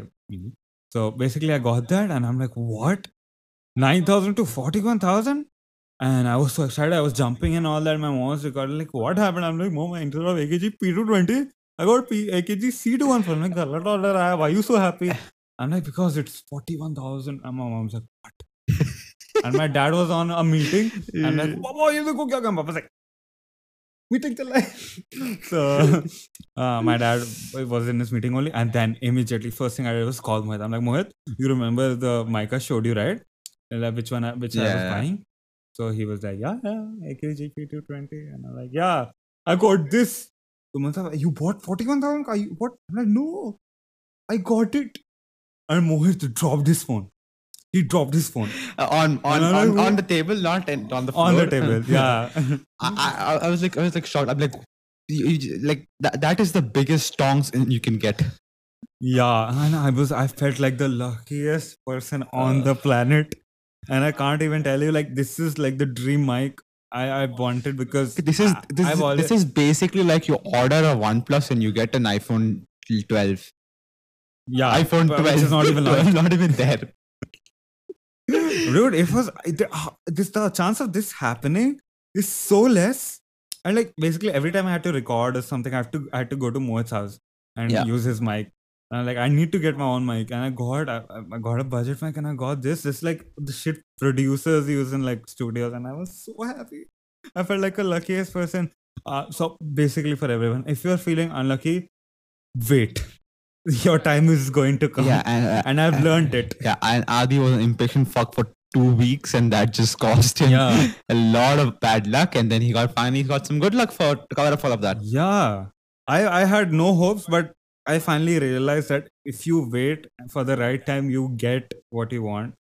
So basically, I got that, and I'm like, what? Nine thousand to forty-one thousand. And I was so excited. I was jumping and all that. My mom was recording, like, what happened? I'm like, Mom, I entered of AKG P220. I got P- AKG C215. I'm like, what order I have? Why are you so happy? I'm like, because it's 41,000. And my mom's like, what? and my dad was on a meeting. And like, Baba, ye dekho kya kam? Papa's like, meeting [LAUGHS] chal So uh, my dad was in this meeting only. And then immediately, first thing I did was call Mohit. I'm like, Mohit, you remember the mic I showed you, right? Which one, I, which yeah, I was buying? So he was like, yeah, yeah, AKG P220. And I'm like, yeah, I got this. So Mohit was, you bought 41,000? ka? You- What? I'm like, no, I got it. And Mohit dropped his phone. He dropped his phone Uh, on on, on, like, on the table, not in, on the floor. on the table. [LAUGHS] Yeah. I, I, I was like, I was like shocked. I'm like, you, you- like that, that is the biggest tongs you can get. Yeah, and I was I felt like the luckiest person on Uh. the planet. And I can't even tell you like this is like the dream mic I, I wanted because This is this, I've is, always, this is basically like you order a OnePlus and you get an iPhone 12. yeah iPhone 12 which is not even [LAUGHS] not even there. dude it was the, uh, this the chance of this happening is so less and like basically every time I had to record or something I have to I had to go to Mohit's house and Yeah. use his mic And I'm like, I need to get my own mic, and I got I, I got a budget mic, and I got this. It's like the shit producers use in like studios, and I was so happy. I felt like a luckiest person. Uh, so basically, for everyone, if you're feeling unlucky, wait. [LAUGHS] Your time is going to come. Yeah, and, uh, and I've uh, learned it. Yeah, and Adi was an impatient fuck for two weeks, and that just [LAUGHS] cost him Yeah. a lot of bad luck. And then he got finally got some good luck for to cover up all of that. Yeah. I, I had no hopes, but I finally realized that if you wait for the right time, you get what you want.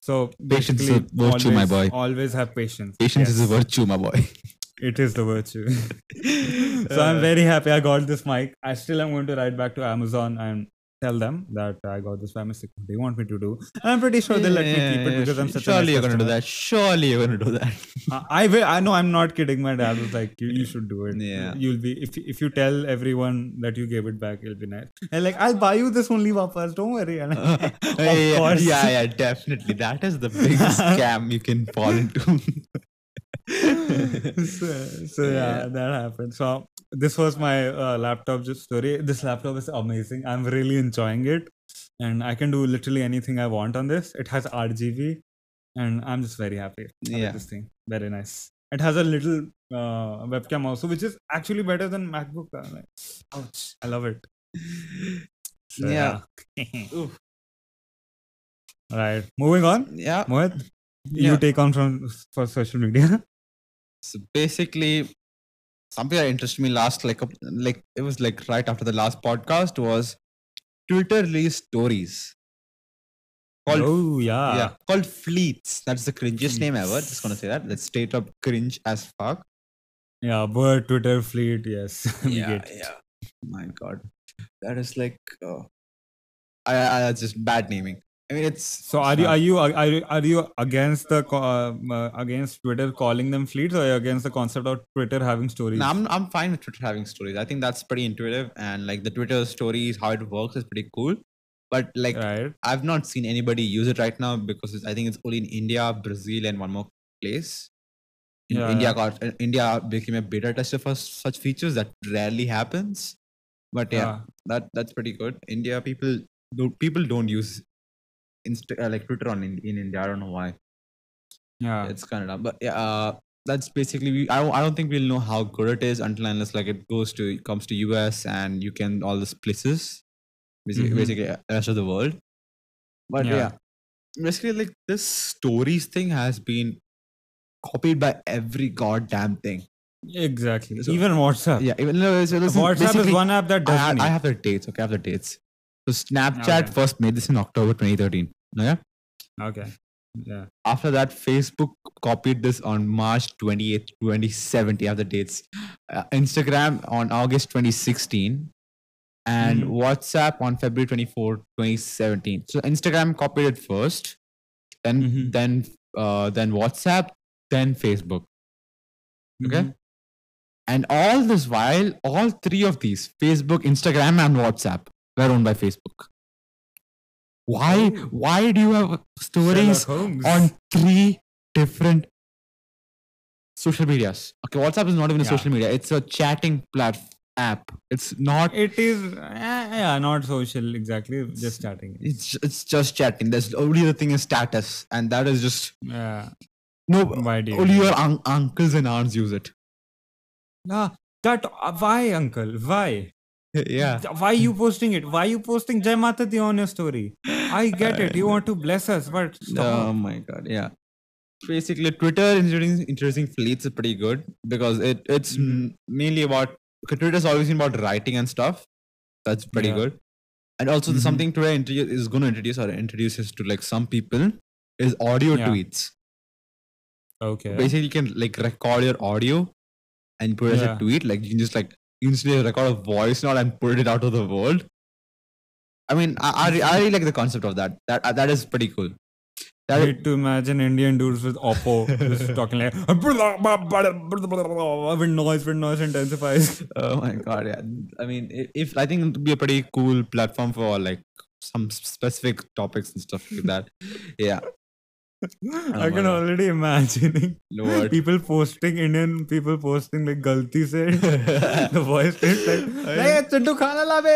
So Patience is a basically, virtue, my always- boy. Always have patience. Patience is a virtue, my boy. [LAUGHS] It is the virtue. [LAUGHS] so I'm Uh, very happy I got this mic. I still am going to write back to Amazon and tell them that I got this by mistake. They want me to do. And I'm pretty sure they'll let me keep it because I'm such Surely a nice you're gonna do that. Surely you're gonna do that. [LAUGHS] Uh, I will. I know. I'm not kidding. My dad was like, "You, you should do it. Yeah. You'll be if if you tell everyone that you gave it back, it'll be nice." And like, I'll buy you this only wapas. Don't worry. And [LAUGHS] I- [LAUGHS] of yeah, course. yeah, yeah, definitely. That is the biggest scam you can fall into. [LAUGHS] so, so yeah, Yeah. that happened. So this was my uh, laptop just story. This laptop is amazing. I'm really enjoying it, and I can do literally anything I want on this. It has RGB, and I'm just very happy. with Yeah. this thing very nice. It has a little uh, webcam also, which is actually better than MacBook. I'm like, ouch! I love it. So, Yeah. yeah. [LAUGHS] All right, moving on. yeah. Mohit, Yeah. you take on from for social media. [LAUGHS] So basically, something that interested me last, like, a, like it was like right after the last podcast was Twitter released stories called oh yeah. yeah called fleets. That's the cringiest name ever. Just gonna say that. That's straight up cringe as fuck. Yeah, but Twitter fleet, yes. [LAUGHS] get it. My God, that is like, uh, I, I that's just bad naming. I mean, it's So are you are you are you, are you against the co- uh, against Twitter calling them fleets, or are you against the concept of Twitter having stories? No, I'm I'm fine with Twitter having stories. I think that's pretty intuitive, and like the Twitter stories, how it works is pretty cool. But like, right. I've not seen anybody use it right now because it's, I think it's only in India, Brazil, and one more place. In Yeah, India yeah. got uh, India became a beta tester for such features that rarely happens. But yeah, that that's pretty good. India people do people don't use Insta uh, like Twitter on in, in India. I don't know why. yeah. It's kind of dumb. But yeah, uh, that's basically. We, I I don't think we'll know how good it is until unless like it goes to it comes to US and you can all these places, basically, Mhm. basically uh, rest of the world. But Yeah. yeah. basically like this stories thing has been copied by every goddamn thing. Exactly. So- Even WhatsApp. Yeah, even though so WhatsApp is one app that does not I have the dates. Okay, I have the dates. So Snapchat Okay. first made this in October 2013. Yeah. Okay. Yeah. After that, Facebook copied this on March 28th, 2017. I have the dates. Uh, Instagram on August 2016. And Mhm. WhatsApp on February 24, 2017. So Instagram copied it first, then Mhm. then uh, then WhatsApp, then Facebook. Okay. Mhm. And all this while, all three of these, Facebook, Instagram, and WhatsApp, were owned by Facebook. Why? Oh. Why do you have stories on three different social medias? Okay, WhatsApp is not even a social media; it's a chatting plat app. It's not. It is eh, yeah, not social exactly. Just chatting. It's it's just chatting. There's only the thing is status, and that is just Yeah. no. Why do you? Only your un- uncles and aunts use it. Yeah. That uh, why, uncle? Why? [LAUGHS] Yeah. Why you posting it? Why you posting Jai Mata Di on your story? I get it. You want to bless us, but Oh my god, yeah. Basically, Twitter introducing introducing fleets is pretty good because it it's Mhm. mainly about Twitter's always been about writing and stuff. That's pretty Yeah. good. And also, Mhm. something Twitter introduce, is going to introduce or introduces to like some people is audio Yeah. tweets. okay. Basically, you can like record your audio and put it as a tweet. Like you can just like instantly record a voice note and put it out of the world. I mean, I, I, I really like the concept of that. That uh, that is pretty cool. I That hate to imagine Indian dudes with Oppo [LAUGHS] just talking like when noise when noise intensifies. [LAUGHS] Oh my god, yeah. I mean, i- if I think it would be a pretty cool platform for like some specific topics and stuff like that. [LAUGHS] Yeah. I my can God. already imagine [LAUGHS] Lord. people posting Indian people posting like galti se [LAUGHS] the voice is like "Hey, Chintu khana la be."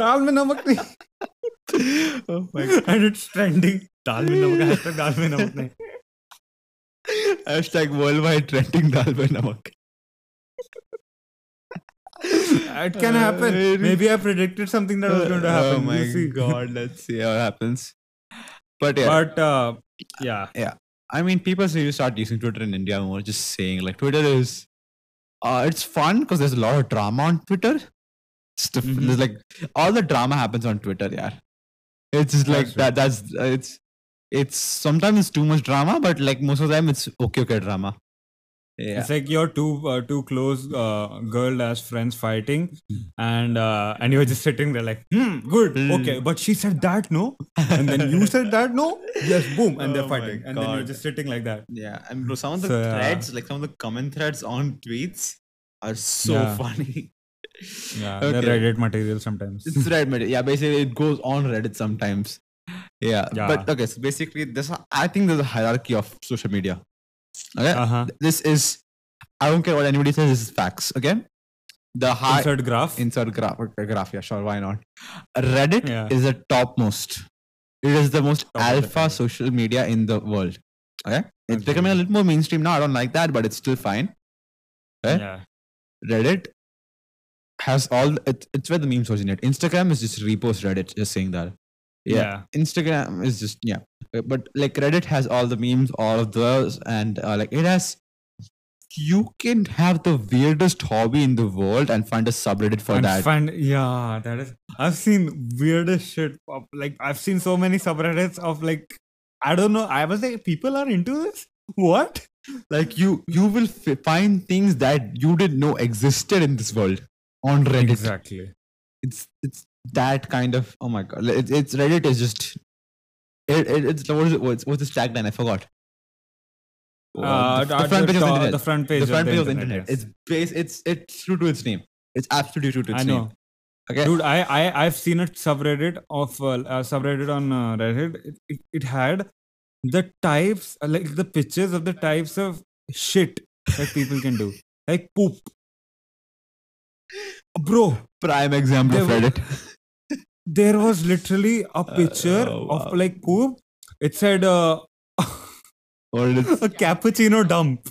दाल में नमक नहीं oh my god. and it's trending दाल में नमक hashtag दाल में नमक नहीं Hashtag worldwide trending dal by namak. it can happen Uh, maybe I predicted something that was going to happen Oh my We'll see. god, let's see how it happens. But yeah, but uh, yeah I mean, people say you start using Twitter in India more. Just saying, like Twitter is, uh, it's fun because there's a lot of drama on Twitter. It's the, Mhm. There's like all the drama happens on Twitter. Yeah, it's just like That's that. That's uh, it's it's sometimes it's too much drama, but like most of the time it's okay, okay drama. Yeah, It's like your two uh, two close uh, girl as friends fighting, and uh, and you're just sitting there like, hmm, good, Hmm. okay. But she said that no, and then you said that no, yes, boom, and they're Oh fighting, and then you're just sitting like that. yeah, and bro, some of the So, threads, like some of the comment threads on tweets, are so Yeah. funny. Yeah, [LAUGHS] Okay. they're Reddit material sometimes. It's Reddit. material. Yeah, basically it goes on Reddit sometimes. Yeah. Yeah. But okay, so basically this I think there's a hierarchy of social media. Okay. Uh huh. This is I don't care what anybody says, this is facts. Okay. The high Insert graph. insert graph okay, graph, yeah, sure, why not? Reddit Yeah. is the topmost. It is the most Top alpha social media in the world. Okay. It's Okay. becoming a little more mainstream now. I don't like that, but it's still fine. eh? Yeah. Reddit has all it, it's where the memes originate. Instagram is just repost Reddit, just saying that. Yeah. Yeah. Instagram is just yeah. But like Reddit has all the memes, all of those, and uh, like it has you can have the weirdest hobby in the world and find a subreddit for and that. find yeah, that is. I've seen weirdest shit. Pop. Like I've seen so many subreddits of like I don't know. I was like, people are into this. What? like you you will f- find things that you didn't know existed in this world on Reddit. Exactly. It's it's that kind of oh my god. It's, it's Reddit is just it, it, it's what is it? What's, what's the tagline? I forgot. Uh, the, the front page of the internet. The front page. the front of page the of the internet. yes. It's base. It's it's true to its name. It's absolutely true to its name. I name. know. Okay. Dude, I, I I've seen a subreddit of uh, a subreddit on uh, Reddit. It, it, it had the types, uh, like the pictures of the types of shit that people can do, [LAUGHS] like poop. Bro, Prime example of Reddit. There was literally a picture oh, of like poop. It said uh, [LAUGHS] or [LAUGHS] a cappuccino dump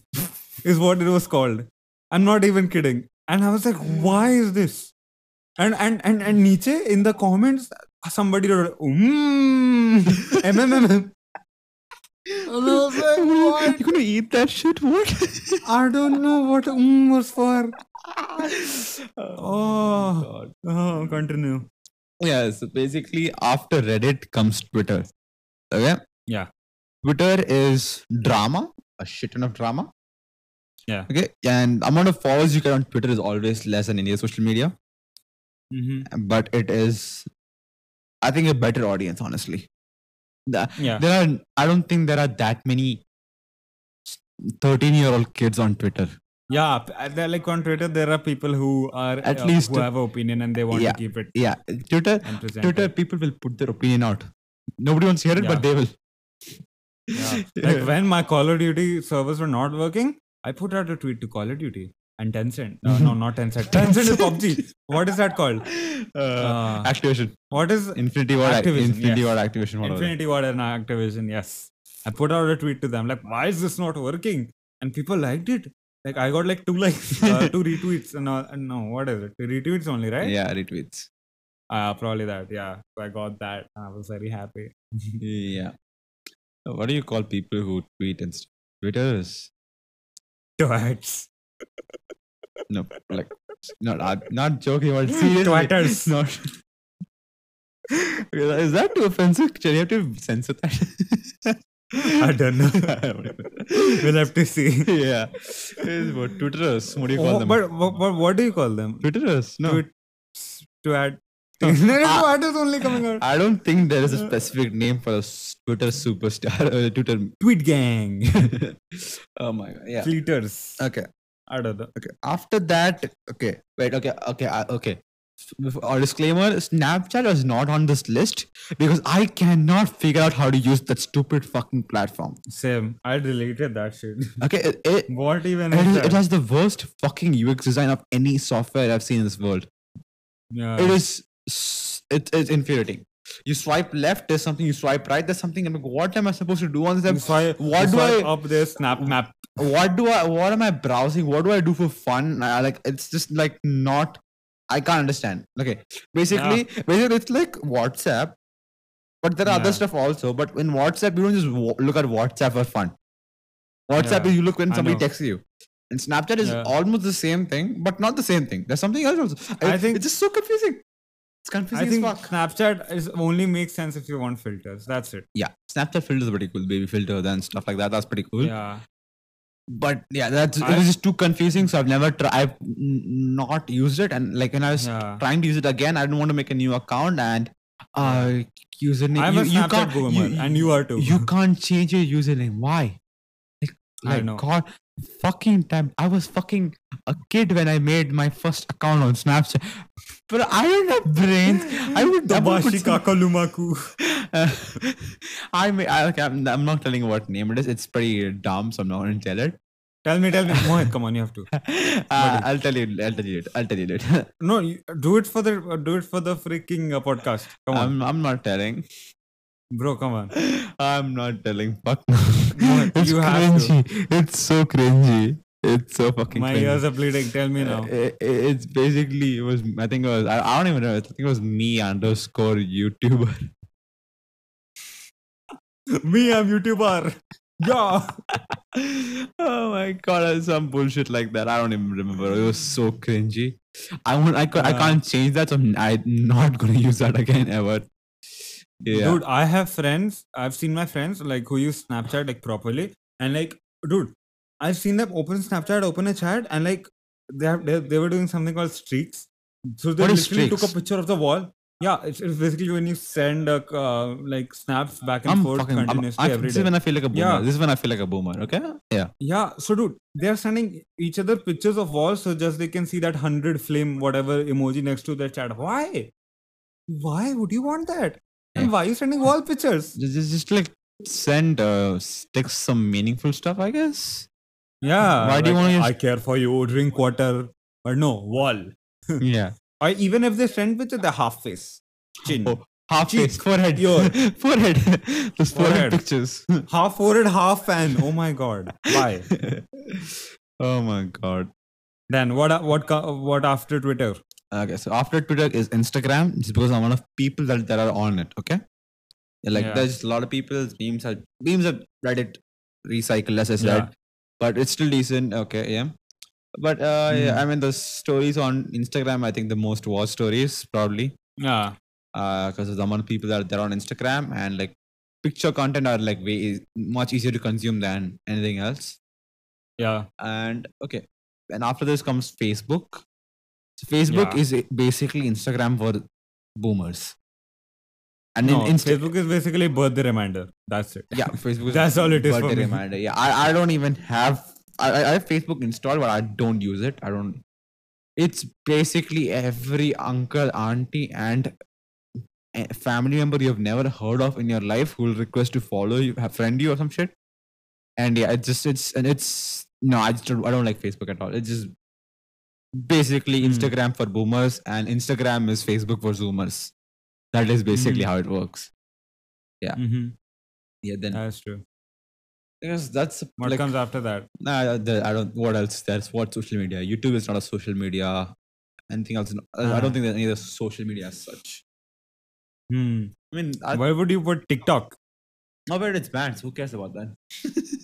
is what it was called. I'm not even kidding. And I was like, why is this? And and and and Nietzsche in the comments, somebody wrote, mm, MMM. And [LAUGHS] I was like, what? you gonna eat that shit? What? I don't know what mm was for. oh, Oh. God. Oh, continue. Yeah. So basically, after Reddit comes Twitter. Okay. Yeah. Twitter is drama, a shit ton of drama. Yeah. Okay. And amount of followers you get on Twitter is always less than any other social media. Mm-hmm. but it is i think a better audience honestly The- Yeah. there are i don't think there are that many 13 year old kids on twitter Yeah. uh, Like on Twitter, there are people who are At uh, least- who have an opinion and they want Yeah. to keep it yeah twitter twitter it. people will put their opinion out nobody wants to hear it Yeah. but they will Yeah. [LAUGHS] Like when my Call of Duty servers were not working, I put out a tweet to Call of Duty and Tencent. Uh, no, not Tencent. [LAUGHS] Tencent is PUBG. What is that called? [LAUGHS] uh, Uh, activation What is infinity ward Activision, infinity yes. ward activation whatever. Infinity Ward and Activision? Yes. I put out a tweet to them like, why is this not working? And people liked it. Like I got like two likes, [LAUGHS] uh, two retweets, and uh, no, what is it? Two retweets only, right? yeah retweets Uh, probably that. Yeah. So I got that. I was very happy. [LAUGHS] yeah what do you call people who tweet and stuff twitters Twats. no like not I'm not joking about seriously [LAUGHS] Twatters. not is that too offensive? Should you have to censor that? I don't know. [LAUGHS] I don't know. we'll have to see. yeah. It's what Twitterers. What do you call Oh, them? but, but, but what do you call them? Twitterers. No. To add. [LAUGHS] No. no, no, Ah. only coming out. I don't think there is a specific name for a Twitter superstar. Uh, Twitter. Tweet gang. [LAUGHS] oh my god. Yeah. Fleeters. Okay. I don't know. Okay. After that, okay. Wait. Okay. Okay. uh, okay. Our disclaimer: Snapchat is not on this list because I cannot figure out how to use that stupid fucking platform. Same. I deleted that shit. [LAUGHS] Okay. It, it, what even it, is it has the worst fucking UX design of any software I've seen in this world. yeah. It is it's it's infuriating. You swipe left, there's something. You swipe right, there's something. I'm like, what am I supposed to do on this? App? swipe, What do swipe I- up there? Snap map. What do I? What am I browsing? What do I do for fun? I, like, it's just like not. I can't understand. Okay, basically, basically, it's like WhatsApp, but there are other stuff also. But in WhatsApp, you don't just look at WhatsApp for fun. WhatsApp Yeah, is you look when somebody texts you. And Snapchat is Yeah. almost the same thing, but not the same thing. There's something else also. I I think- it's just so confusing. It's confusing I think fuck. Snapchat is only makes sense if you want filters. That's it. Yeah, Snapchat filters are pretty cool. Baby filters and stuff like that. That's pretty cool. Yeah. But yeah, that's it I- was just too confusing. So I've never tried. I've not used it. And like when I was Yeah. trying to use it again, I didn't want to make a new account and uh username. I'm you, a you Snapchat can't, boomer, you- and you are too. you can't change your username. Why? Like, I like know. God, fucking time. I was fucking a kid when I made my first account on Snapchat. But I don't have brains. I [LAUGHS] would I would put Tabashi some- Kakalumaku. [LAUGHS] I may. I, okay, I'm, I'm not telling what name it is. It's pretty dumb, so I'm not going to tell it. Tell me, tell me. [LAUGHS] Mohit, come on, you have to. Uh, I'll tell you. I'll tell you. It. I'll tell you it. No, you, do it for the do it for the freaking uh, podcast. Come on, I'm. I'm not telling. Bro. Come on. I'm not telling. Fuck. Mohit, [LAUGHS] it's you have to. cringy. It's so cringy. It's so fucking. My cringy. ears are bleeding. Tell me now. Uh, it- it's basically it was. I think it was. I, I don't even know. I think it was me underscore YouTuber. [LAUGHS] me, I'm YouTuber. Yeah. [LAUGHS] oh my god, uh, some bullshit like that. I don't even remember. It was so cringy. I won't. I, ca- I can't change that. So I'm, I'm not gonna use that again ever. Yeah. Dude, I have friends. I've seen my friends like who use Snapchat like properly, and like, dude, I've seen them open Snapchat, open a chat, and like they have they, they were doing something called streaks. So they What literally took a picture of the wall. Yeah, it's, it's basically when you send uh, uh, like snaps back and I'm forth fucking. I'm, continuously I, every this day. is when I feel like a boomer. Yeah. This is when I feel like a boomer. Okay. Yeah. Yeah, so dude, they are sending each other pictures of walls so just they can see that hundred flame whatever emoji next to their chat. Why? Why would you want that? And why are you sending wall pictures? Just, just, just like send uh text some meaningful stuff. I guess. Yeah. Why do you wanna use- I care for you, drink water. But no, wall. [LAUGHS] yeah. Or even if they send picture, the half face. Chin. Oh, half Cheek. face, forehead, your [LAUGHS] forehead. [LAUGHS] Those forehead Forehead. pictures. Half forehead, half fan. Oh my god. Why? oh my god. then what what what after Twitter? Okay, so after Twitter is Instagram. It's because I'm one of people that, that are on it. Okay, Yeah, like Yeah. there's a lot of people. Memes are memes are Reddit recycle as I said, Yeah. but it's still decent. Okay, yeah. But uh, yeah, Mm. I mean the stories on Instagram. I think the most watched stories probably Yeah. because of the amount of people that are there on Instagram and like picture content are like way much easier to consume than anything else. Yeah. And okay, and after this comes Facebook. Facebook Yeah. is basically Instagram for boomers. And No, in Insta- Facebook is basically birthday reminder. That's it. yeah, Facebook is [LAUGHS] That's all it is birthday reminder. Yeah, I, I don't even have I, I have Facebook installed, but I don't use it. I don't. It's basically every uncle, auntie, and family member you have never heard of in your life who will request to follow you, have friend you or some shit. And yeah, it's just it's and it's no, I just don't, I don't like Facebook at all. It's just basically Hmm. Instagram for boomers, and Instagram is Facebook for Zoomers. That is basically Mhm. how it works. Mm-hmm. Yeah, then That's true. Yes, that's What like, comes after that? Nah, the, I don't. What else? There's what social media. YouTube is not a social media. Anything else? no- uh, I Ah. don't think there's any other social media as such. Hmm. I mean, I, Why would you put TikTok? oh, but it's banned. So who cares about that? [LAUGHS]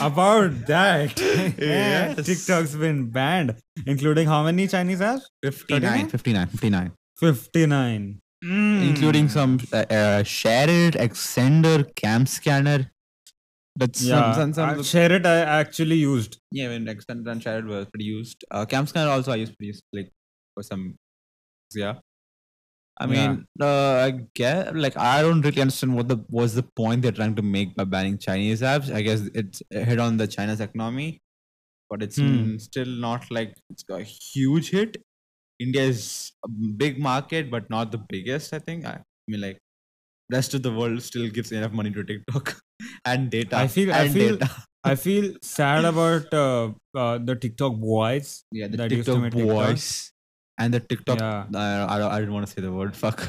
About that, [LAUGHS] Yes. TikTok's been banned, including how many Chinese apps? 59, 59, 59. 59. Including Mm. some uh, uh, Share It, Xender, Cam Scanner. That's Yeah, some, some, some, SHAREit I actually used. yeah, when Xender and SHAREit were pretty used. Uh, CamScanner also I used to use like for some, yeah. I Yeah. mean, uh, I get like I don't really understand what the was the point they're trying to make by banning Chinese apps. I guess it's a hit on the China's economy, but it's Hmm. mm, still not like it's got a huge hit. India is a big market, but not the biggest. I think. I, mean, like rest of the world still gives enough money to TikTok [LAUGHS] and data. I feel- I feel- data. I [LAUGHS] feel sad about uh, uh, the TikTok boys. yeah, the that used to TikTok make TikTok. And the TikTok. Yeah. Uh, I, I didn't want to say the word. [LAUGHS] Fuck.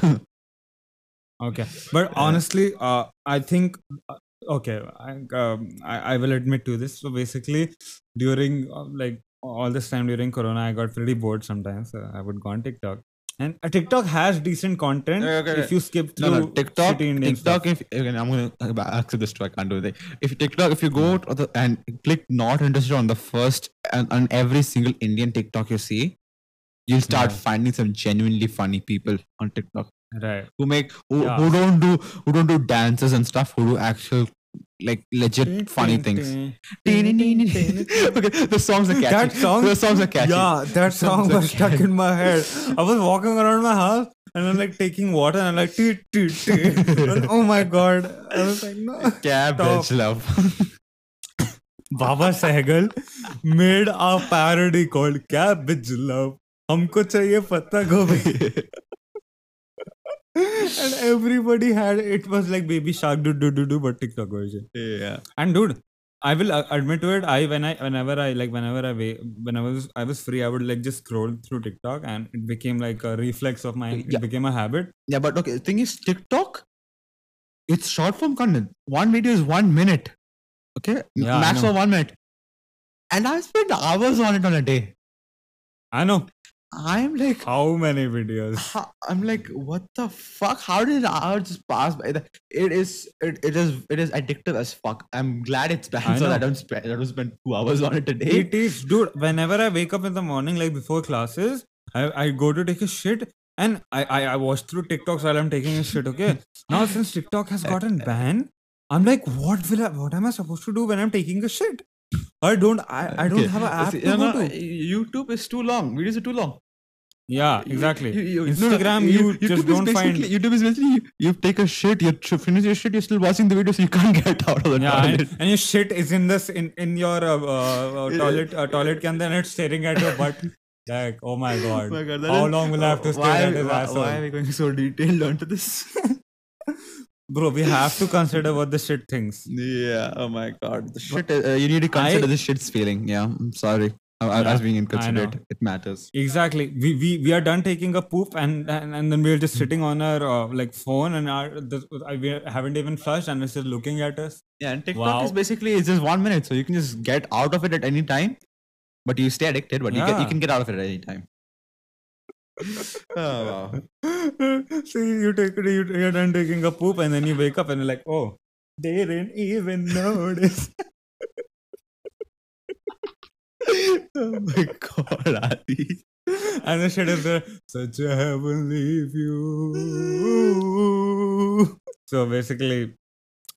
Okay, but honestly, uh, I think uh, okay, I, um, I I will admit to this. So basically, during uh, like all this time during Corona, I got pretty bored sometimes. So I would go on TikTok, and uh, TikTok has decent content Okay, okay, if you skip through no. TikTok. shitty Indian TikTok. If again, I'm gonna uh, accept this too. I can't do it. If TikTok, if you go to the, and click not interested on the first and on every single Indian TikTok you see, you'll start Yeah. finding some genuinely funny people on TikTok. Right. who make who, Yeah. who don't do who don't do dances and stuff who do actual like legit funny things okay the songs are catchy That song, the songs are catchy Yeah, that song was stuck in my head. I was walking around my house and I'm like taking water and I'm like, tee, tee, tee. And [LAUGHS] oh my god. I was like, no. cabbage love Baba Sehgal made a parody called Cabbage Love. हमको चाहिए पत्ता गोभी and everybody had it was like baby shark do do do do but TikTok version. yeah And dude, I will uh, admit to it. I when I whenever I like whenever I wa- when I was I was free, I would like just scroll through TikTok, and it became like a reflex of mine. It Yeah. became a habit. yeah but okay the thing is tiktok it's short form content one video is one minute okay M- Yeah, I max know. of one minute and i spend hours on it on a day I know i'm like how many videos. [LAUGHS] How- I'm like, what the fuck? How did hours just pass by? The- It is, it, it is, it is addictive as fuck. I'm glad it's banned I so that I don't spend, I don't spend two hours on it a day. It is, dude. Whenever I wake up in the morning, like before classes, I, I go to take a shit and I, I, I watch through TikToks while I'm taking a shit. Okay. [LAUGHS] now since TikTok has gotten banned, I'm like, what will I, what am I supposed to do when I'm taking a shit? I don't I, I don't Okay, have an app see, to no, go no, to. YouTube is too long. Videos are too long. Yeah, exactly. you- you- no, no, Instagram, you, just don't find. YouTube is basically you, you take a shit, you tr- finish your shit, you're still watching the video, so you can't get out of the Yeah, toilet. and, and your shit is in this in in your uh, uh, uh, toilet uh, toilet can then it's staring at your butt. [LAUGHS] Like, oh my god, my God, how is- long will I have to stare why, at his why, asshole? why are we going so detailed onto this? [LAUGHS] Bro, we have to consider what the shit thinks. yeah, oh my god. The shit, uh, you need to consider I- this shit's feeling. Yeah, I'm sorry. I, I Yeah, was being inconsiderate. It matters. Exactly. We, we we are done taking a poop and and, and then we're just sitting on our uh, like phone and our the, uh, we haven't even flushed and it's just looking at us. Yeah, and TikTok is basically it's just one minute, so you can just get out of it at any time. But you stay addicted, but you, get, you can get out of it at any time. Oh wow. [LAUGHS] See, you take you, you're done taking a poop and then you wake up and you're like, oh, they didn't even notice. [LAUGHS] oh my god, Adi. and the shit is there, such a heavenly view. So basically,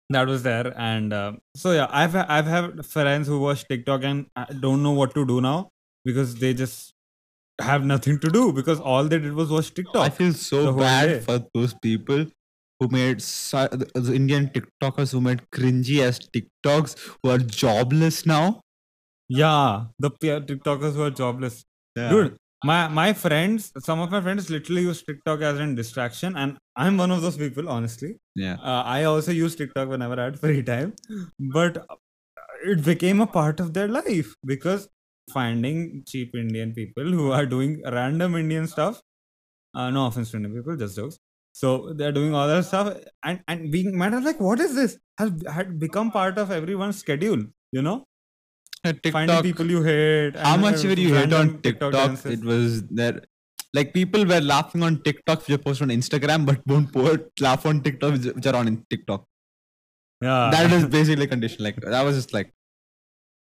that was there, and uh, so yeah, I've I've had friends who watch TikTok and uh, don't know what to do now because they just have nothing to do because all they did was watch TikTok. I feel so bad day. for those people who made the, Indian TikTokers who made cringy as TikToks who are jobless now. yeah, the TikTokers who are jobless, dude. My my friends, some of my friends literally use TikTok as a distraction, and I'm one of those people, honestly. Yeah. Uh, I also use TikTok whenever I had free time, but it became a part of their life because finding cheap Indian people who are doing random Indian stuff. Uh, no offense to Indian people, just jokes. So they're doing all that stuff, and and being mad like, what is this? Has had become part of everyone's schedule. You know, Uh, finding people you hate. How much were you hate on random TikTok? It was there. Like people were laughing on TikTok which are posted on Instagram, but won't post, laugh on TikTok which which are on TikTok. yeah, that is [LAUGHS] basically condition. Like that was just like,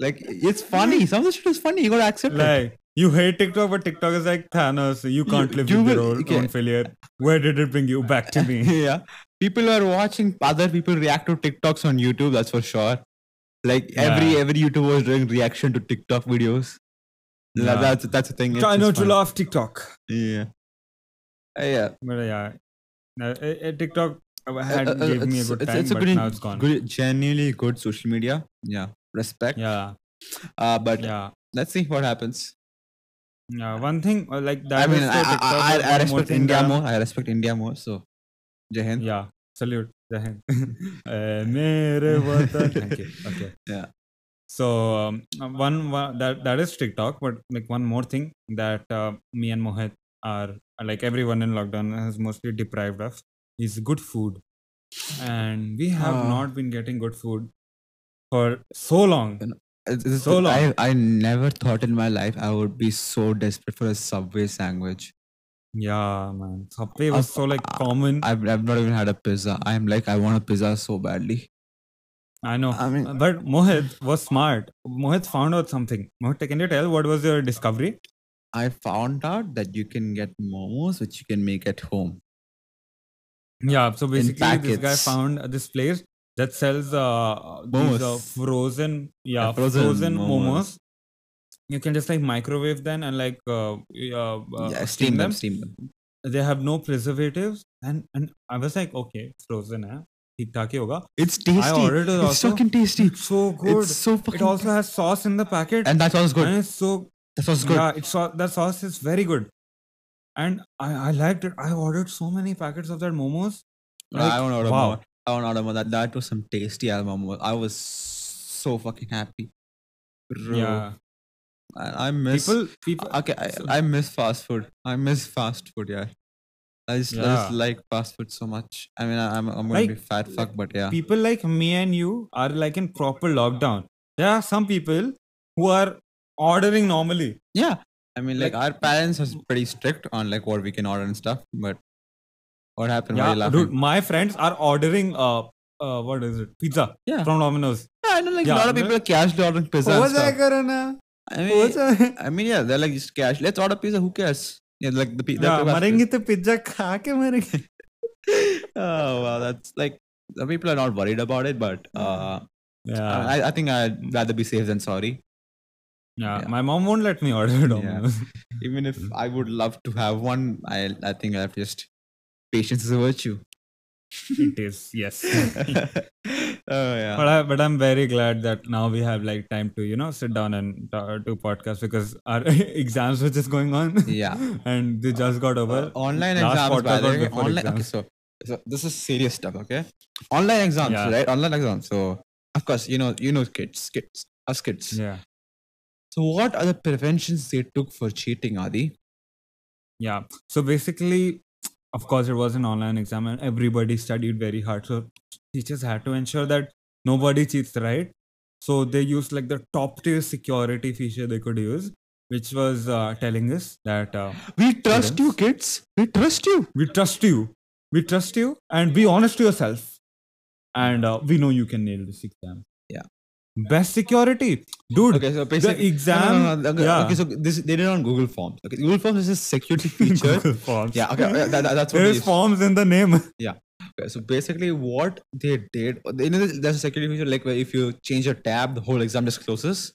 like it's funny. Some of the shit is funny. You gotta accept it. like you hate TikTok, but TikTok is like Thanos. You can't live you with your will- own, okay. own failure. Where did it bring you back to me? [LAUGHS] yeah, people are watching other people react to TikToks on YouTube. That's for sure. Like every Yeah. every YouTuber was doing reaction to TikTok videos. Yeah. That's that's the thing. It's Try not to laugh TikTok. Yeah. Uh, yeah. But uh, yeah, no, uh, uh, TikTok uh, had Uh, uh, gave me a it's- good it's- time, it's a but now it's gone. good, genuinely good social media. Yeah, respect. Yeah, Uh, but yeah, let's see what happens. yeah. One thing uh, like that. I mean, I, I, I, I one more respect India more. I respect India more. So, Jai Hind. Yeah, salute. Jai Hind. [LAUGHS] Eh, [LAUGHS] you. Okay. Yeah. So um, uh, one, one that that is TikTok, but like one more thing that uh, me and Mohit are like everyone in lockdown has mostly deprived of is good food, and we have Ah. not been getting good food for so long. So long. I, I never thought in my life I would be so desperate for a Subway sandwich. Yeah, man. Subway was I've- so like common. I've, I've not even had a pizza. I'm like, I want a pizza so badly. I know. I mean- but Mohit was smart. Mohit found out something. Mohit, can you tell what was your discovery? I found out that you can get momos which you can make at home. Yeah, so basically, this guy found this place that sells uh, these uh, Momos. frozen, yeah, Yeah, frozen, frozen momos. momos. You can just like microwave them and like uh, uh, uh, yeah, steam them, steam them. They have no preservatives, and and I was like, okay, frozen, hai, ठीक ठाक ही होगा. It's tasty. ordered it it's also. fucking tasty. It's so good. It's so fucking it also has sauce in the packet, and that sounds good. and it's so That sounds good. Yeah, it's so, that sauce is very good, and I I liked it. I ordered so many packets of that momos. I Like, want to order wow. more. Want to order. That that was some tasty album. I was so fucking happy. Bro, Yeah, I, I miss. people people. okay, I, I miss fast food. I miss fast food. Yeah, I just, I just like fast food so much. I mean, I, I'm I'm gonna Like- be fat fuck, but yeah. people like me and you are like in proper lockdown. There are some people who are ordering normally. Yeah, I mean, like, Like- our parents are pretty strict on like what we can order and stuff. But what happened? Why are Yeah, you laughing? dude, my friends are ordering uh, uh what is it? Pizza Yeah. from Domino's. Yeah, I know like Yeah, a lot of no- people are casually ordering pizza. and stuff. I mean, I mean, yeah, they're like just cash. Let's order pizza. Who cares? Yeah, like the pizza. Yeah, मरेंगे तो pizza खा के मरेंगे. [LAUGHS] oh wow, that's like the people are not worried about it, but uh, Yeah, I, I think I'd rather be safe than sorry. yeah. yeah. My mom won't let me order Domino's. [LAUGHS] Even if I would love to have one, I I think I've just patience is a virtue. it is yes. [LAUGHS] oh yeah. but I, but I'm very glad that now we have like time to you know sit down and uh, do podcast because our [LAUGHS] exams were just going on. Yeah. [LAUGHS] and they just got over. Uh, online Last exams, by the way. Online. Okay, so so this is serious stuff. Okay, online exams, Yeah. right? Online exams. So of course, you know, you know, kids, kids, us kids. yeah, So what are the preventions they took for cheating, Adi? yeah. So basically, of course, it was an online exam and everybody studied very hard. So teachers had to ensure that nobody cheats, right? So they used like the top tier security feature they could use, which was uh, telling us that uh, We trust you, kids. We trust you. we trust you, we trust you, and be honest to yourself, and uh, we know you can nail this exam. Best security, dude. Okay, so basically, the exam- No, no, no, okay, yeah. okay, so this they did it on Google Forms. Okay, Google Forms is a security [LAUGHS] feature. Google Forms. yeah, okay, that, that- that's what There they forms in the name. [LAUGHS] Yeah. Okay, so basically, what they did, you know, there's a security feature like where if you change a tab, the whole exam just closes.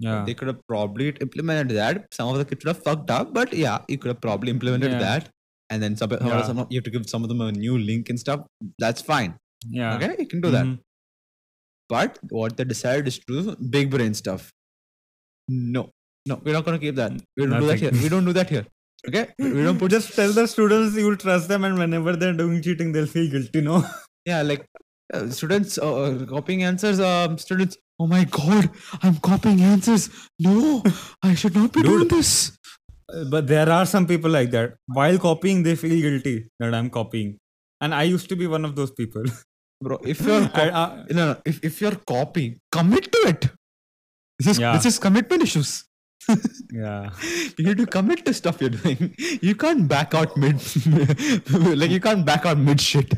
Yeah. They could have probably implemented that. Some of the kids would have fucked up, but yeah, you could have probably implemented Yeah. that. And then some, Yeah. some, you have to give some of them a new link and stuff. That's fine. Yeah. Okay, you can do that. Mm-hmm. But what they decided is to do big brain stuff. No, no, we're not going to keep that. We don't do that here. We don't do that here. Okay, we don't put Just tell the students you will trust them, and whenever they're doing cheating, they'll feel guilty. No. [LAUGHS] yeah, like uh, students uh, uh, copying answers. Um, students, oh my god, I'm copying answers. No, I should not be doing this. Uh, But there are some people like that. While copying, they feel guilty that I'm copying. And I used to be one of those people. [LAUGHS] Bro, if you're [LAUGHS] co- uh, no, no, if, if you're copying, commit to it. This is Yeah. this is commitment issues. [LAUGHS] yeah. you need to commit to stuff you're doing. You can't back out mid, [LAUGHS] like you can't back out mid shit.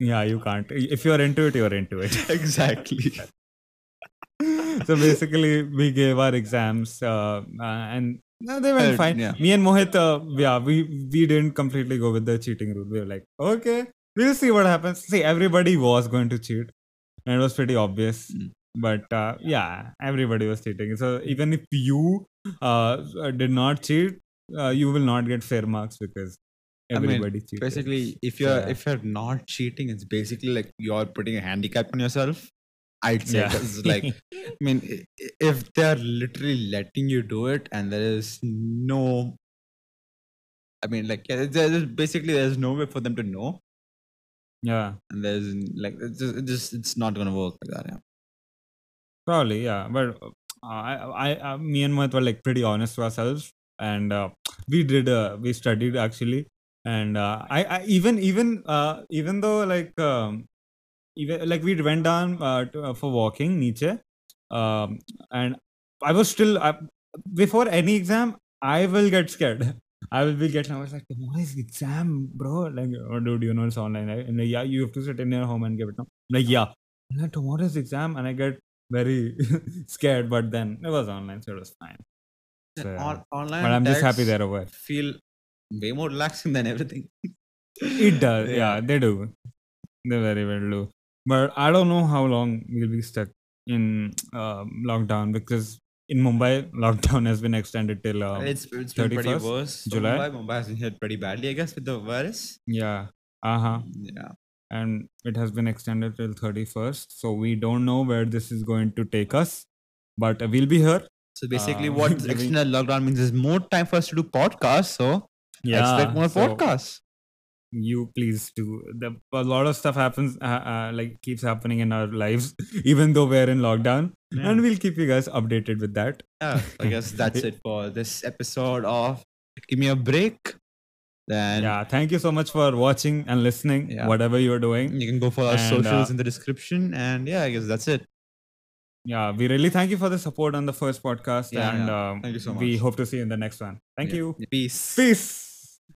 Yeah, you can't. If you're into it, you're into it. Exactly. so basically, we gave our exams uh, uh, and no, they went fine. yeah. Me and Mohit, uh, yeah, we we didn't completely go with the cheating rule. We were like, okay, we'll see what happens. See, everybody was going to cheat, and it was pretty obvious. Mm. But uh, yeah, everybody was cheating. So even if you uh, did not cheat, uh, you will not get fair marks because I mean, everybody cheated. Basically, if you're Yeah. if you're not cheating, it's basically like you're putting a handicap on yourself. I'd say Yeah. 'cause it's like [LAUGHS] I mean, if they're literally letting you do it and there is no, I mean, like yeah, there's basically there's no way for them to know, yeah. and there's like it's just, it's just it's not gonna work like that. Yeah. Probably, yeah. But uh, I, I, I, me and Mohit were like pretty honest to ourselves, and uh, we did uh, we studied actually and uh, I, I even even uh, even though like um, even like we went down uh, to, uh, for walking niche um, and i was still uh, before any exam i will get scared [LAUGHS] i will be getting i was like what is exam bro like oh, dude you know it's online right? and like, yeah you have to sit in your home and give it now like yeah I'm like tomorrow's exam and i get very [LAUGHS] scared but then it was online so it was fine so. On- online but i'm just happy they're over feel way more relaxing than everything. It does, [LAUGHS] yeah. Yeah. they do. They very well do. But I don't know how long we'll be stuck in um, lockdown because in Mumbai, lockdown has been extended till uh, it's it's been pretty 31st worse. July? Mumbai. Mumbai has been hit pretty badly, I guess, with the virus. yeah, uh huh, Yeah. and it has been extended till thirty first. So we don't know where this is going to take us, but uh, we'll be here. So basically, Uh, what [LAUGHS] extended lockdown means is more time for us to do podcasts. So expect more so podcasts. You please do. The, a lot of stuff happens, uh, uh, like keeps happening in our lives, [LAUGHS] even though we're in lockdown, Yeah. and we'll keep you guys updated with that. Yeah, I guess that's it for this episode of Give Me a Break. Then yeah thank you so much for watching and listening Yeah. whatever you're doing you can go for our And, socials uh, in the description. And yeah, I guess that's it. yeah we really thank you for the support on the first podcast Yeah, and yeah. um, Thank you so much we hope to see you in the next one thank you Peace. peace